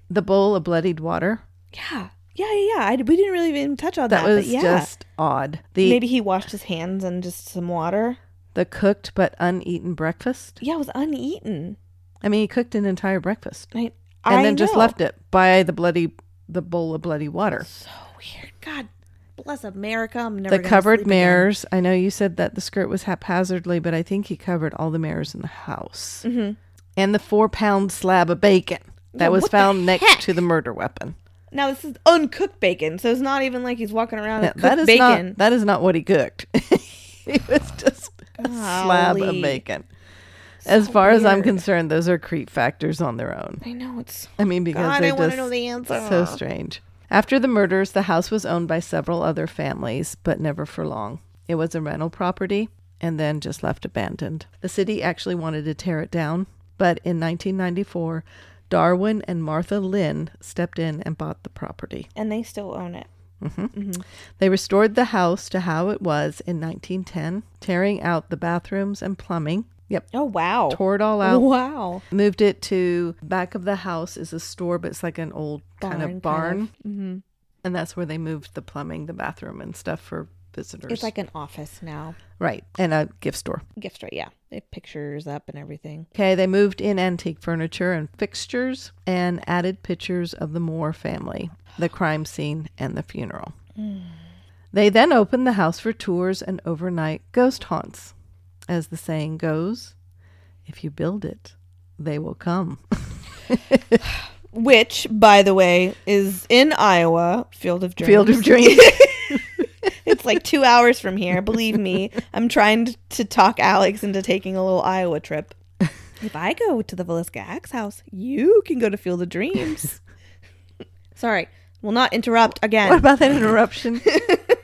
the bowl of bloodied water. yeah. Yeah, yeah, yeah. I, we didn't really even touch on That that. was but yeah. just odd. The Maybe he washed his hands and just some water. the cooked but uneaten breakfast. Yeah, it was uneaten. I mean, he cooked an entire breakfast I, and I then just left it by the bloody the bowl of bloody water. So weird. God bless America. I'm never The covered sleep again. mirrors. I know you said that the skirt was haphazardly, but I think he covered all the mirrors in the house. Mhm. And the four pound slab of bacon that Yeah, was found next to the murder weapon. Now this is uncooked bacon, so it's not even like he's walking around with that cooked bacon. not that is not what he cooked. it was just a slab of bacon. As So far as I'm concerned, those are creep factors on their own. I know it's. I mean, because God, they're I want just to know the answer. so strange. After the murders, the house was owned by several other families, but never for long. It was a rental property and then just left abandoned. The city actually wanted to tear it down, but in 1994, Darwin and Martha Linn stepped in and bought the property. And they still own it. They restored the house to how it was in 1910, tearing out the bathrooms and plumbing Yep. Oh wow. Tore it all out. Wow. Moved it to back of the house is a store, but it's like an old kind of barn. mm-hmm. And that's where they moved the plumbing, the bathroom, and stuff for visitors. It's like an office now. right, and a gift store. Gift store, yeah. They have pictures up and everything. Okay, they moved in antique furniture and fixtures and added pictures of the Moore family, the crime scene, and the funeral. Mm. They then opened the house for tours and overnight ghost haunts. As the saying goes, if you build it, they will come. Which, by the way, is in Iowa, Field of Dreams. Field of Dreams. it's like two hours from here. Believe me, I'm trying to, talk Alex into taking a little Iowa trip. If I go to the Villisca Axe house, you can go to Field of Dreams. Sorry, will not interrupt again. What about that interruption?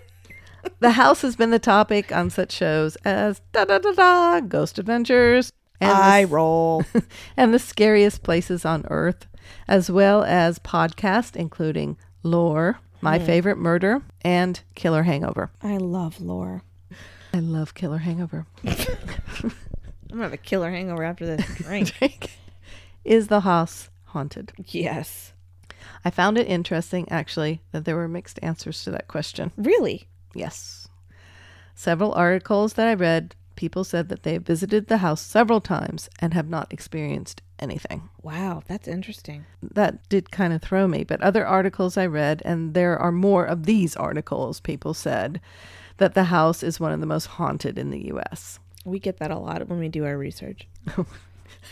the house has been the topic on such shows as da da da da, Ghost Adventures, and the I roll. and the scariest places on earth, as well as podcasts including Lore, My mm. Favorite Murder, and Killer Hangover. I love lore. I love Killer Hangover. I'm gonna have a killer hangover after this drink. Is the house haunted? yes. I found it interesting, actually, that there were mixed answers to that question. Really? Yes. Several articles that I read, people said that they have visited the house several times and have not experienced anything. Wow, that's interesting. that did kind of throw me. But other articles I read, and there are more of these articles, people said that the house is one of the most haunted in the U.S. We get that a lot when we do our research.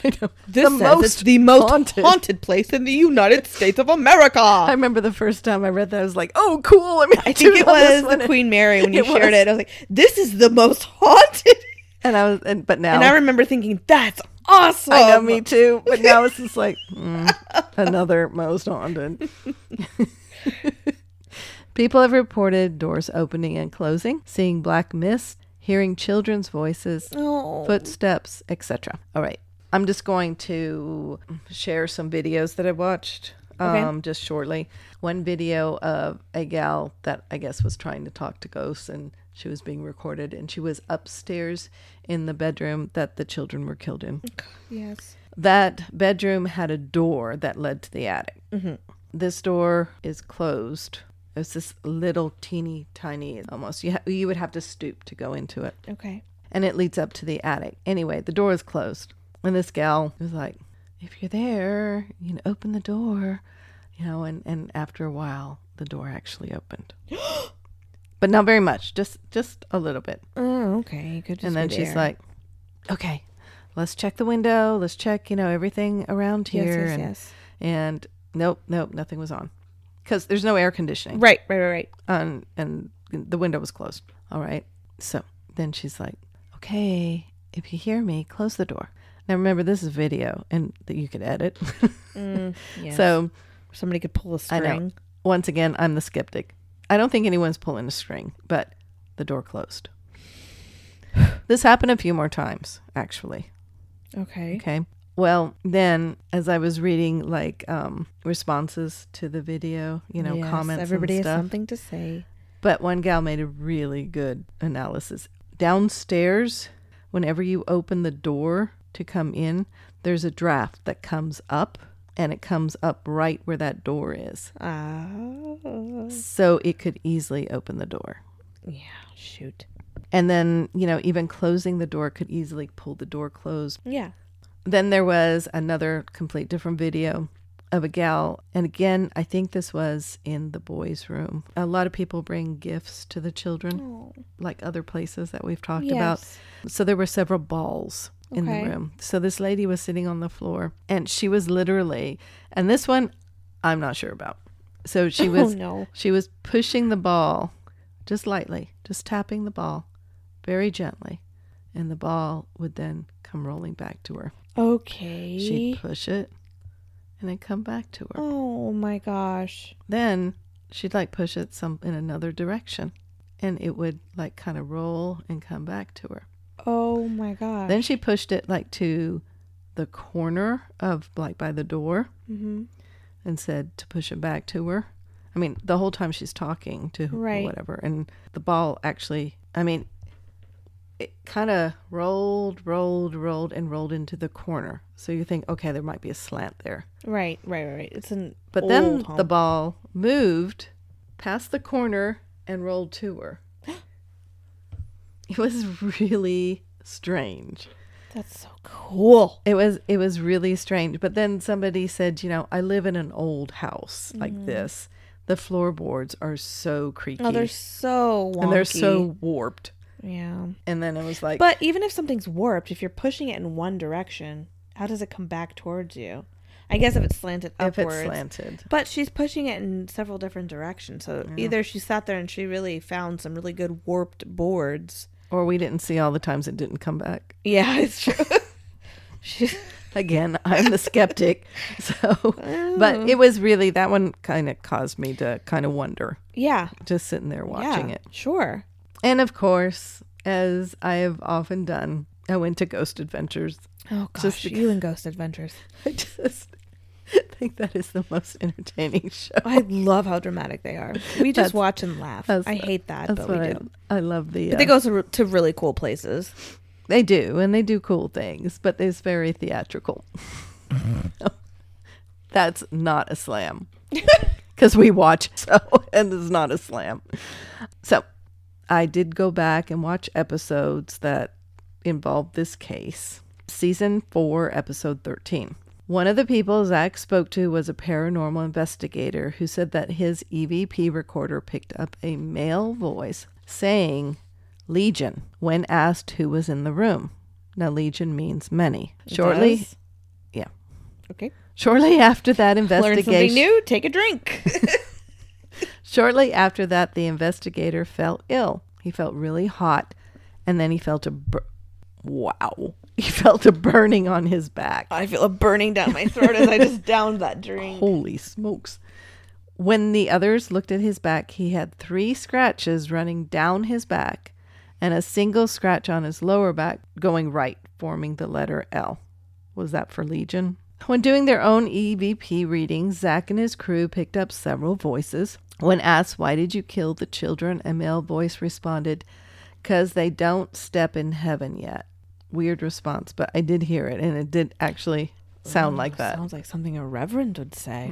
I know. This The most it's the most haunted. haunted. place in the United States of America. I remember the first time I read that, I was like, "Oh, cool!" I mean, I think it was the. Queen Mary when you It shared was. it. I was like, "This is the most haunted," and I was, and but now and I remember thinking, "That's awesome." I know me too. But now it's just like mm, another most haunted. People have reported doors opening and closing, seeing black mist, hearing children's voices, Oh, footsteps, etc. All right. I'm just going to share some videos that I watched Okay. um, just shortly. One video of a gal that I guess was trying to talk to ghosts and she was being recorded and she was upstairs in the bedroom that the children were killed in. yes. That bedroom had a door that led to the attic. Mm-hmm. This door is closed. It's this little teeny tiny almost. You, ha- you would have to stoop to go into it Okay. and it leads up to the attic. Anyway, the door is closed. And this gal was like, if you're there, you know, open the door. You know, and, and after a while the door actually opened. but not very much, just just a little bit. Oh, okay. Could just and then be she's there. like, Okay, let's check the window, let's check, you know, everything around here. yes, and yes. and nope, nope, nothing was on. Because there's no air conditioning. Right, right, right, right. and and the window was closed. All right. So then she's like, "Okay, if you hear me, close the door." Now remember, this is video, and that you could edit. Mm, yes. So somebody could pull a string. once again, I'm the skeptic. I don't think anyone's pulling a string, but the door closed. This happened a few more times, actually. Okay. Okay. Well, then as I was reading like um, responses to the video, you know, Yes, comments, Everybody and has something to say. But one gal made a really good analysis. Downstairs, whenever you open the door to come in, there's a draft that comes up and it comes up right where that door is. Ah. So it could easily open the door. yeah. Shoot. And then, you know, even closing the door could easily pull the door closed. Yeah. Then there was another complete different video of a gal. And again, I think this was in the boys' room. A lot of people bring gifts to the children. Oh. like other places that we've talked about. So there were several balls in Okay. the room. So this lady was sitting on the floor and she was literally, and this one I'm not sure about. So she oh, was oh no. she was pushing the ball just lightly, just tapping the ball very gently, and the ball would then come rolling back to her. Okay. She'd push it and then come back to her. Oh my gosh. Then she'd like push it some in another direction and it would like kind of roll and come back to her. Oh my gosh. Then she pushed it like to the corner of like by the door mm-hmm. and said to push it back to her. I mean, the whole time she's talking to Right. whatever, and the ball actually. I mean, it kind of rolled, rolled, rolled, and rolled into the corner. So you think, okay, there might be a slant there. Right, right, right, right. It's an But then home. the ball moved past the corner and rolled to her. It was really strange. That's so cool. It was it was really strange. But then somebody said, you know, I live in an old house like mm. this. The floorboards are so creaky Oh, they're so wonky. and they're so warped. yeah. And then it was like But even if something's warped, if you're pushing it in one direction, how does it come back towards you? I guess if it's slanted upwards. if it's slanted. But she's pushing it in several different directions. So either she sat there and she really found some really good warped boards. Or we didn't see all the times it didn't come back. Yeah, it's true. she, Again, I'm the skeptic. So oh. but it was really that one kind of caused me to kind of wonder yeah. just sitting there watching yeah, it. Sure. And of course, as I have often done, I went to Ghost Adventures. Oh gosh, Just because- you and Ghost Adventures. I just think that is the most entertaining show. I love how dramatic they are. We just That's- watch and laugh. I hate that, but what we I, do. I love the. But uh, they go to, to really cool places. They do, and they do cool things, but it's very theatrical. That's not a slam. Because we watch so, and it's not a slam. So I did go back and watch episodes that involved this case. Season 4, episode 13. One of the people Zach spoke to was a paranormal investigator who said that his EVP recorder picked up a male voice saying Legion when asked who was in the room. Now, Legion means many. It Shortly, does? yeah. Okay. Shortly after that Learn something investigation, new. Take a drink. shortly after that, the investigator felt ill. He felt really hot, and then he felt a bur- wow. He felt a burning on his back. I feel a burning down my throat as I just downed that drink. Holy smokes. When the others looked at his back, he had three scratches running down his back and a single scratch on his lower back going right, forming the letter L. Was that for Legion? When doing their own EVP readings, Zach and his crew picked up several voices. When asked, Why did you kill the children? a male voice responded, Because they don't step in heaven yet. Weird response, but I did hear it, and it did actually sound like that. Sounds like something a reverend would say.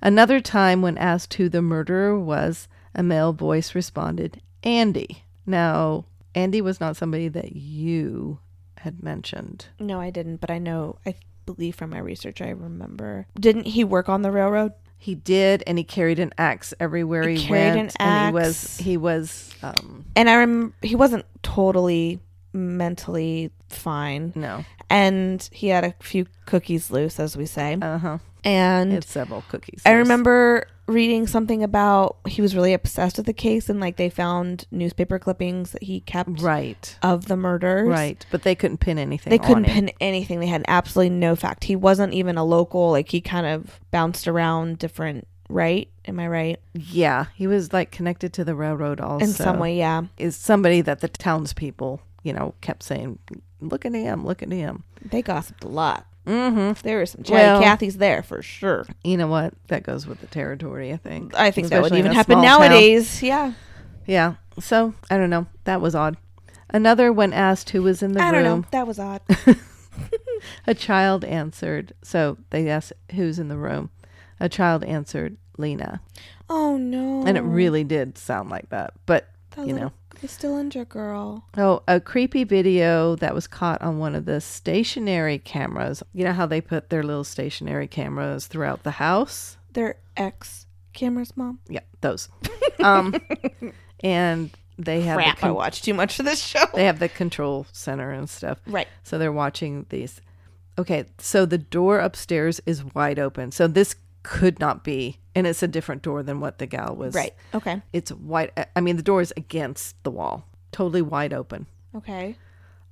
Another time, when asked who the murderer was, a male voice responded, Andy. Now, Andy was not somebody that you had mentioned. No, I didn't, but I know, I believe from my research, I remember. Didn't he work on the railroad? He did, and he carried an axe everywhere He he, carried went. an And he was he was um And I remember he wasn't totally mentally fine. no. And he had a few cookies loose, as we say. Uh huh. And It's several cookies. I loose. remember reading something about he was really obsessed with the case and like they found newspaper clippings that he kept Right. of the murders. Right. But they couldn't pin anything. They couldn't pin anything. They had absolutely no fact. He wasn't even a local. Like he kind of bounced around different. Right? Am I right? Yeah, he was like connected to the railroad also. In some way, yeah. is somebody that the townspeople, you know, kept saying, "Look at him, look at him." They gossiped a lot. Mm-hmm. There were some chatty Well- Cathy's there for sure. You know what? That goes with the territory, I think. I think that would Especially even happen small town. nowadays. Yeah. Yeah. So I don't know. That was odd. Another, when asked who was in the room. I don't know. That was odd. a child answered. So they asked who's in the room. A child answered Lena, Oh no. and it really did sound like that. But that you little, know. The Stillinger girl. Oh, a creepy video that was caught on one of the stationary cameras. You know how they put their little stationary cameras throughout the house? Their ex cameras, mom. Yeah, those. Um, and they have Crap! the con- I watched too much of this show. they have the control center and stuff. Right. So they're watching these. Okay, so the door upstairs is wide open. So this could not be, and it's a different door than what the gal was. Right. Okay. It's wide. I mean, the door is against the wall, totally wide open. Okay.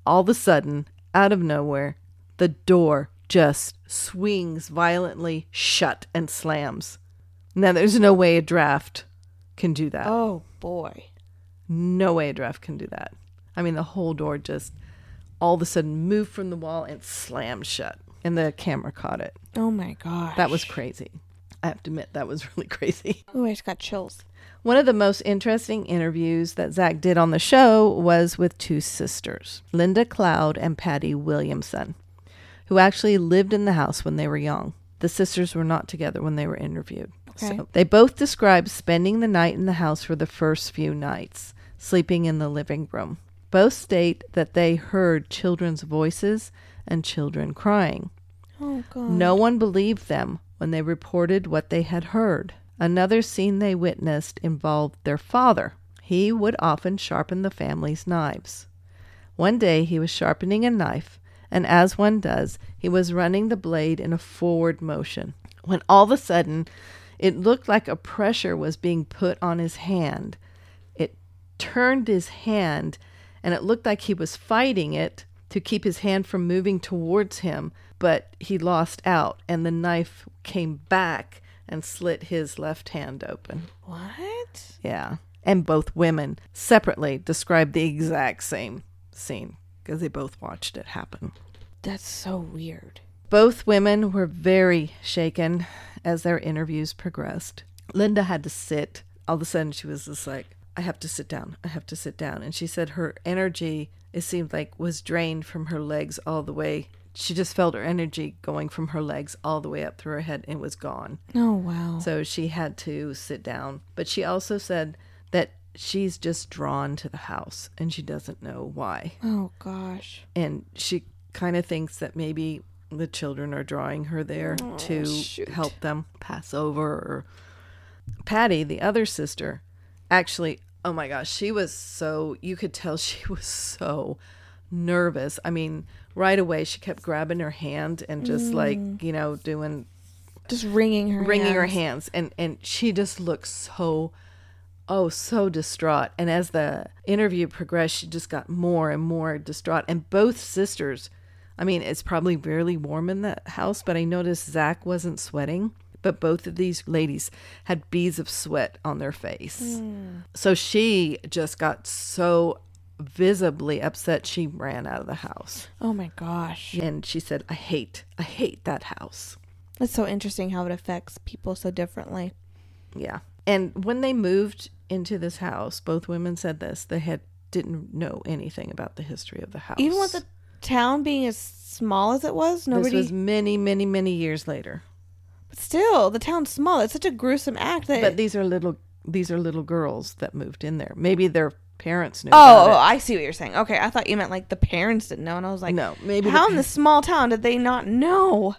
all of a sudden, out of nowhere, the door just swings violently shut and slams. Now, there's no way a draft can do that. Oh boy. No way a draft can do that. I mean, the whole door just all of a sudden moved from the wall and slammed shut. And the camera caught it. Oh my gosh. That was crazy. I have to admit, that was really crazy. Oh, I just got chills. One of the most interesting interviews that Zach did on the show was with two sisters, Linda Cloud and Patty Williamson, who actually lived in the house when they were young. The sisters were not together when they were interviewed. Okay. So they both described spending the night in the house for the first few nights, sleeping in the living room. Both state that they heard children's voices and children crying. Oh God. No one believed them when they reported what they had heard. Another scene they witnessed involved their father. He would often sharpen the family's knives. One day he was sharpening a knife, and as one does, he was running the blade in a forward motion. When all of a sudden, it looked like a pressure was being put on his hand. It turned his hand, and it looked like he was fighting it to keep his hand from moving towards him, but he lost out, and the knife came back and slit his left hand open. What? Yeah. And both women separately described the exact same scene because they both watched it happen. That's so weird. Both women were very shaken as their interviews progressed. Linda had to sit. All of a sudden, she was just like, I have to sit down. I have to sit down. And she said her energy, it seemed like, was drained from her legs all the way. She just felt her energy going from her legs all the way up through her head and was gone. Oh wow. So she had to sit down. But she also said that she's just drawn to the house and she doesn't know why. oh gosh. And she kind of thinks that maybe the children are drawing her there oh, to shoot. help them pass over. Or Patty, the other sister, actually, oh my gosh, she was so, you could tell she was so nervous. I mean, right away she kept grabbing her hand and just like, mm. you know, doing Just wringing her. wringing her hands. hands. And and she just looked so oh so distraught. And as the interview progressed she just got more and more distraught. And both sisters i mean it's probably barely warm in that house but i noticed zach wasn't sweating. But both of these ladies had beads of sweat on their face. Hmm. So she just got so visibly upset she ran out of the house Oh my gosh. and she said i hate i hate that house That's so interesting how it affects people so differently. Yeah. And when they moved into this house, both women said this, they had didn't know anything about the history of the house. Even with the town being as small as it was, nobody. This was many, many, many years later. but still, the town's small. It's such a gruesome act that. But these are little these are little girls that moved in there. Maybe their parents knew. oh, I see what you're saying. Okay, I thought you meant like the parents didn't know, and I was like, no, maybe how the, in this small town did they not know?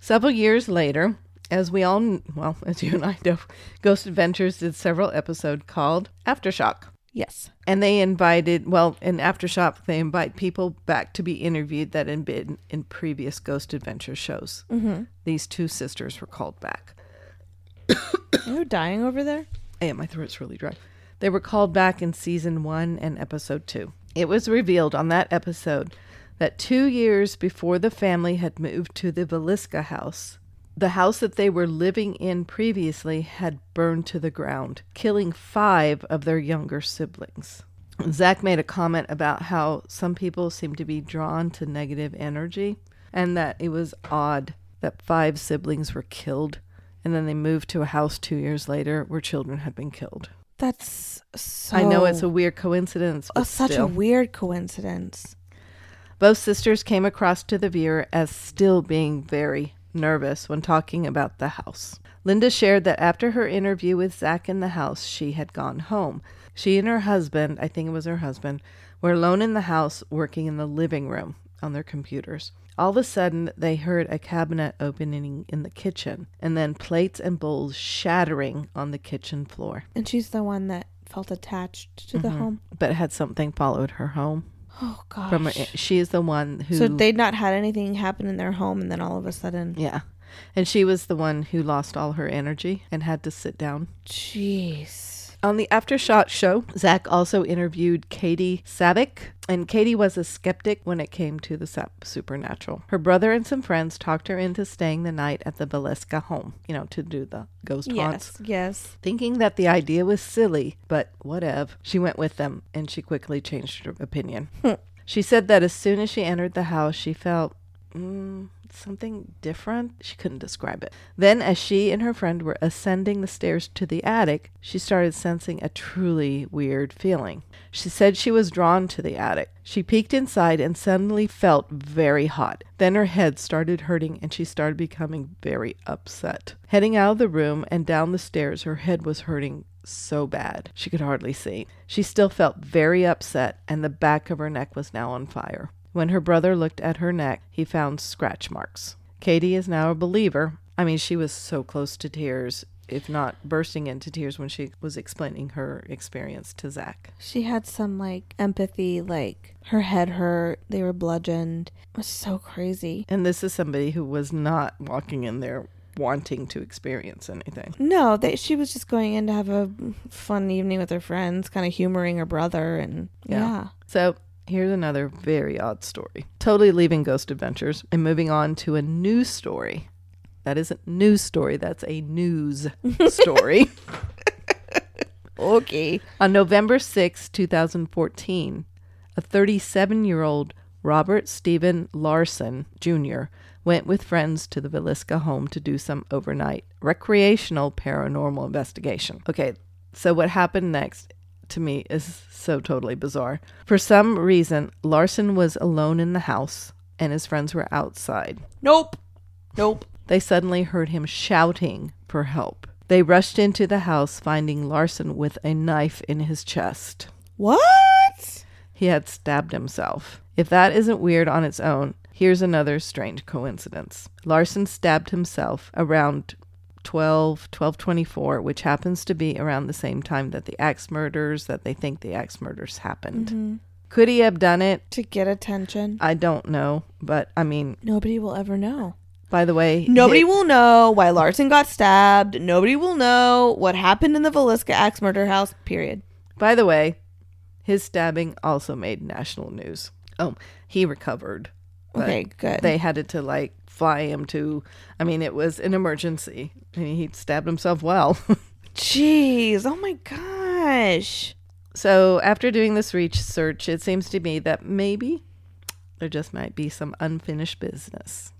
Several years later, as we all, well, as you and I know, Ghost Adventures did several episodes called Aftershock. Yes. And they invited, well, in Aftershock, they invite people back to be interviewed that had been in previous Ghost Adventure shows. Mm-hmm. These two sisters were called back. You're dying over there. Yeah, my throat's really dry. They were called back in season one and episode two. It was revealed on that episode that two years before the family had moved to the Villisca house, the house that they were living in previously had burned to the ground, killing five of their younger siblings. Zach made a comment about how some people seem to be drawn to negative energy and that it was odd that five siblings were killed and then they moved to a house two years later where children had been killed. That's so. I know it's a weird coincidence, such still. a weird coincidence. Both sisters came across to the viewer as still being very nervous when talking about the house. Linda shared that after her interview with Zach in the house, she had gone home. She and her husband, I think it was her husband, were alone in the house working in the living room on their computers. All of a sudden, they heard a cabinet opening in the kitchen and then plates and bowls shattering on the kitchen floor. And she's the one that felt attached to the Mhm. home. But had something followed her home. Oh gosh. From her, she is the one who so they'd not had anything happen in their home, and then all of a sudden, Yeah. And she was the one who lost all her energy and had to sit down. jeez. On the Aftershock show, Zach also interviewed Katie Savick, and Katie was a skeptic when it came to the supernatural. Her brother and some friends talked her into staying the night at the Villisca home, you know, to do the ghost haunts. Yes. Yes. Thinking that the idea was silly, but whatever, she went with them and she quickly changed her opinion. she said that as soon as she entered the house, she felt mm, something different. She couldn't describe it. Then, as she and her friend were ascending the stairs to the attic, she started sensing a truly weird feeling. She said she was drawn to the attic. She peeked inside and suddenly felt very hot. Then her head started hurting and she started becoming very upset. Heading out of the room and down the stairs, her head was hurting so bad she could hardly see. She still felt very upset and the back of her neck was now on fire. When her brother looked at her neck, he found scratch marks. Katie is now a believer. I mean, she was so close to tears, if not bursting into tears, when she was explaining her experience to Zach. She had some like empathy, like her head hurt, they were bludgeoned. It was so crazy. And this is somebody who was not walking in there wanting to experience anything. No, that she was just going in to have a fun evening with her friends, kind of humoring her brother, and Yeah. yeah. So here's another very odd story. Totally leaving Ghost Adventures and moving on to a news story. That isn't news story, that's a news story. Okay. On November 6, 2014, a 37 year old Robert Stephen Larson Jr. went with friends to the Villisca home to do some overnight recreational paranormal investigation. Okay, so what happened next to me is so totally bizarre. For some reason, Larson was alone in the house and his friends were outside. Nope. Nope. They suddenly heard him shouting for help. They rushed into the house, finding Larson with a knife in his chest. What? He had stabbed himself. If that isn't weird on its own, here's another strange coincidence. Larson stabbed himself around 12 1224, which happens to be around the same time that the axe murders that they think the axe murders happened. Mm-hmm. Could he have done it? To get attention. I don't know, but I mean, Nobody will ever know. by the way, Nobody will know why Larson got stabbed. Nobody will know what happened in the Villisca axe murder house, period. By the way, his stabbing also made national news. Oh, he recovered. Okay, good. They had to like fly him to. I mean, it was an emergency. I mean, he stabbed himself well. Jeez. Oh my gosh. so after doing this research, it seems to me that maybe there just might be some unfinished business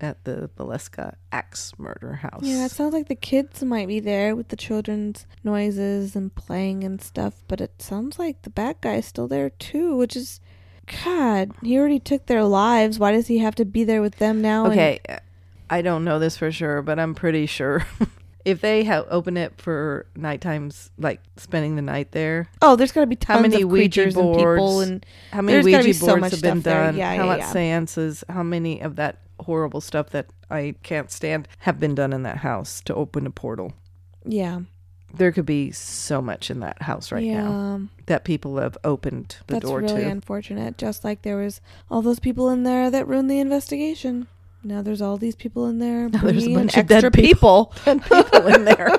at the Villisca axe murder house. Yeah, it sounds like the kids might be there with the children's noises and playing and stuff, but it sounds like the bad guy's still there too, which is God, he already took their lives. Why does he have to be there with them now? and- Okay, I don't know this for sure, but I'm pretty sure if they have open it for night times, like spending the night there, oh, there's got to be tons how many of Ouija creatures boards? and people and how many Ouija so boards much have been done? Yeah, how yeah, much yeah. seances? How many of that horrible stuff that I can't stand have been done in that house to open a portal? yeah, There could be so much in that house right yeah. now that people have opened the That's door really to. unfortunate. Just like there was all those people in there that ruined the investigation. Now there's all these people in there. Now there's a bunch of dead people. and people in there.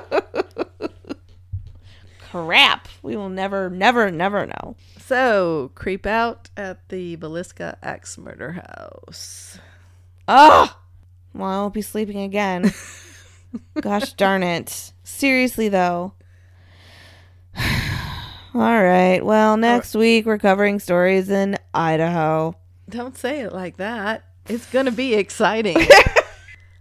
Crap. We will never, never, never know. So, creep out at the Villisca Axe Murder House. Ah. Well, I won't be sleeping again. Gosh darn it. Seriously though. All right. Well, next week we're covering stories in Idaho. Don't say it like that. It's going to be exciting.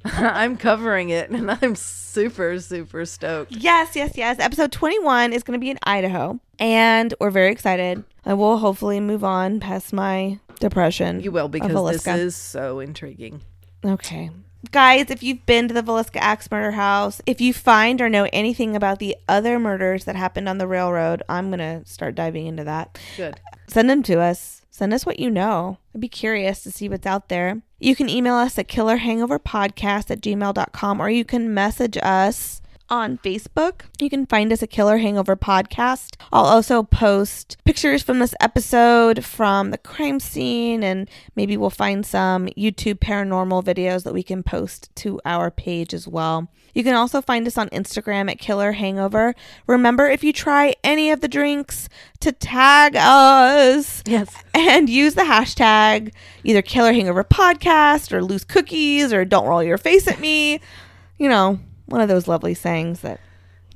I'm covering it and I'm super, super stoked. Yes, yes, yes. Episode 21 is going to be in Idaho, and we're very excited. I will hopefully move on past my depression. You will because this is so intriguing. Okay. Guys, if you've been to the Villisca Axe Murder House, if you find or know anything about the other murders that happened on the railroad, I'm going to start diving into that. Good. Send them to us. Send us what you know. I'd be curious to see what's out there. You can email us at killerhangoverpodcast at gmail.com or you can message us on Facebook. You can find us at Killer Hangover Podcast. I'll also post pictures from this episode from the crime scene and maybe we'll find some YouTube paranormal videos that we can post to our page as well. You can also find us on Instagram at Killer Hangover. Remember, if you try any of the drinks, to tag us Yes. and use the hashtag either Killer Hangover Podcast or Loose Cookies or Don't Roll Your Face at Me. You know, one of those lovely sayings that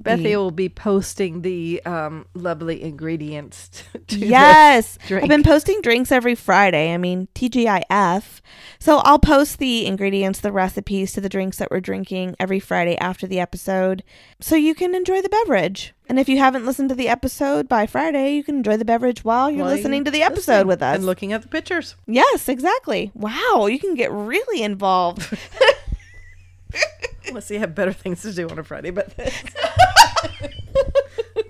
Bethy the- will be posting the um, lovely ingredients to Yes. I've been posting drinks every Friday. I mean, TGIF. So I'll post the ingredients, the recipes to the drinks that we're drinking every Friday after the episode so you can enjoy the beverage. And if you haven't listened to the episode by Friday, you can enjoy the beverage while you're While listening you're to the episode listening with us. and looking at the pictures. yes, exactly. Wow, you can get really involved. Unless you have better things to do on a Friday, but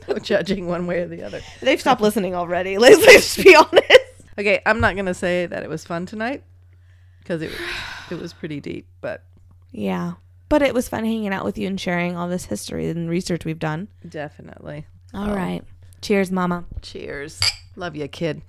no judging one way or the other. They've stopped listening already. Let's, let's be honest. Okay, I'm not gonna say that it was fun tonight because it it was pretty deep, but Yeah. But it was fun hanging out with you and sharing all this history and research we've done. definitely. All right. Cheers, Mama. Cheers. Love you, kid.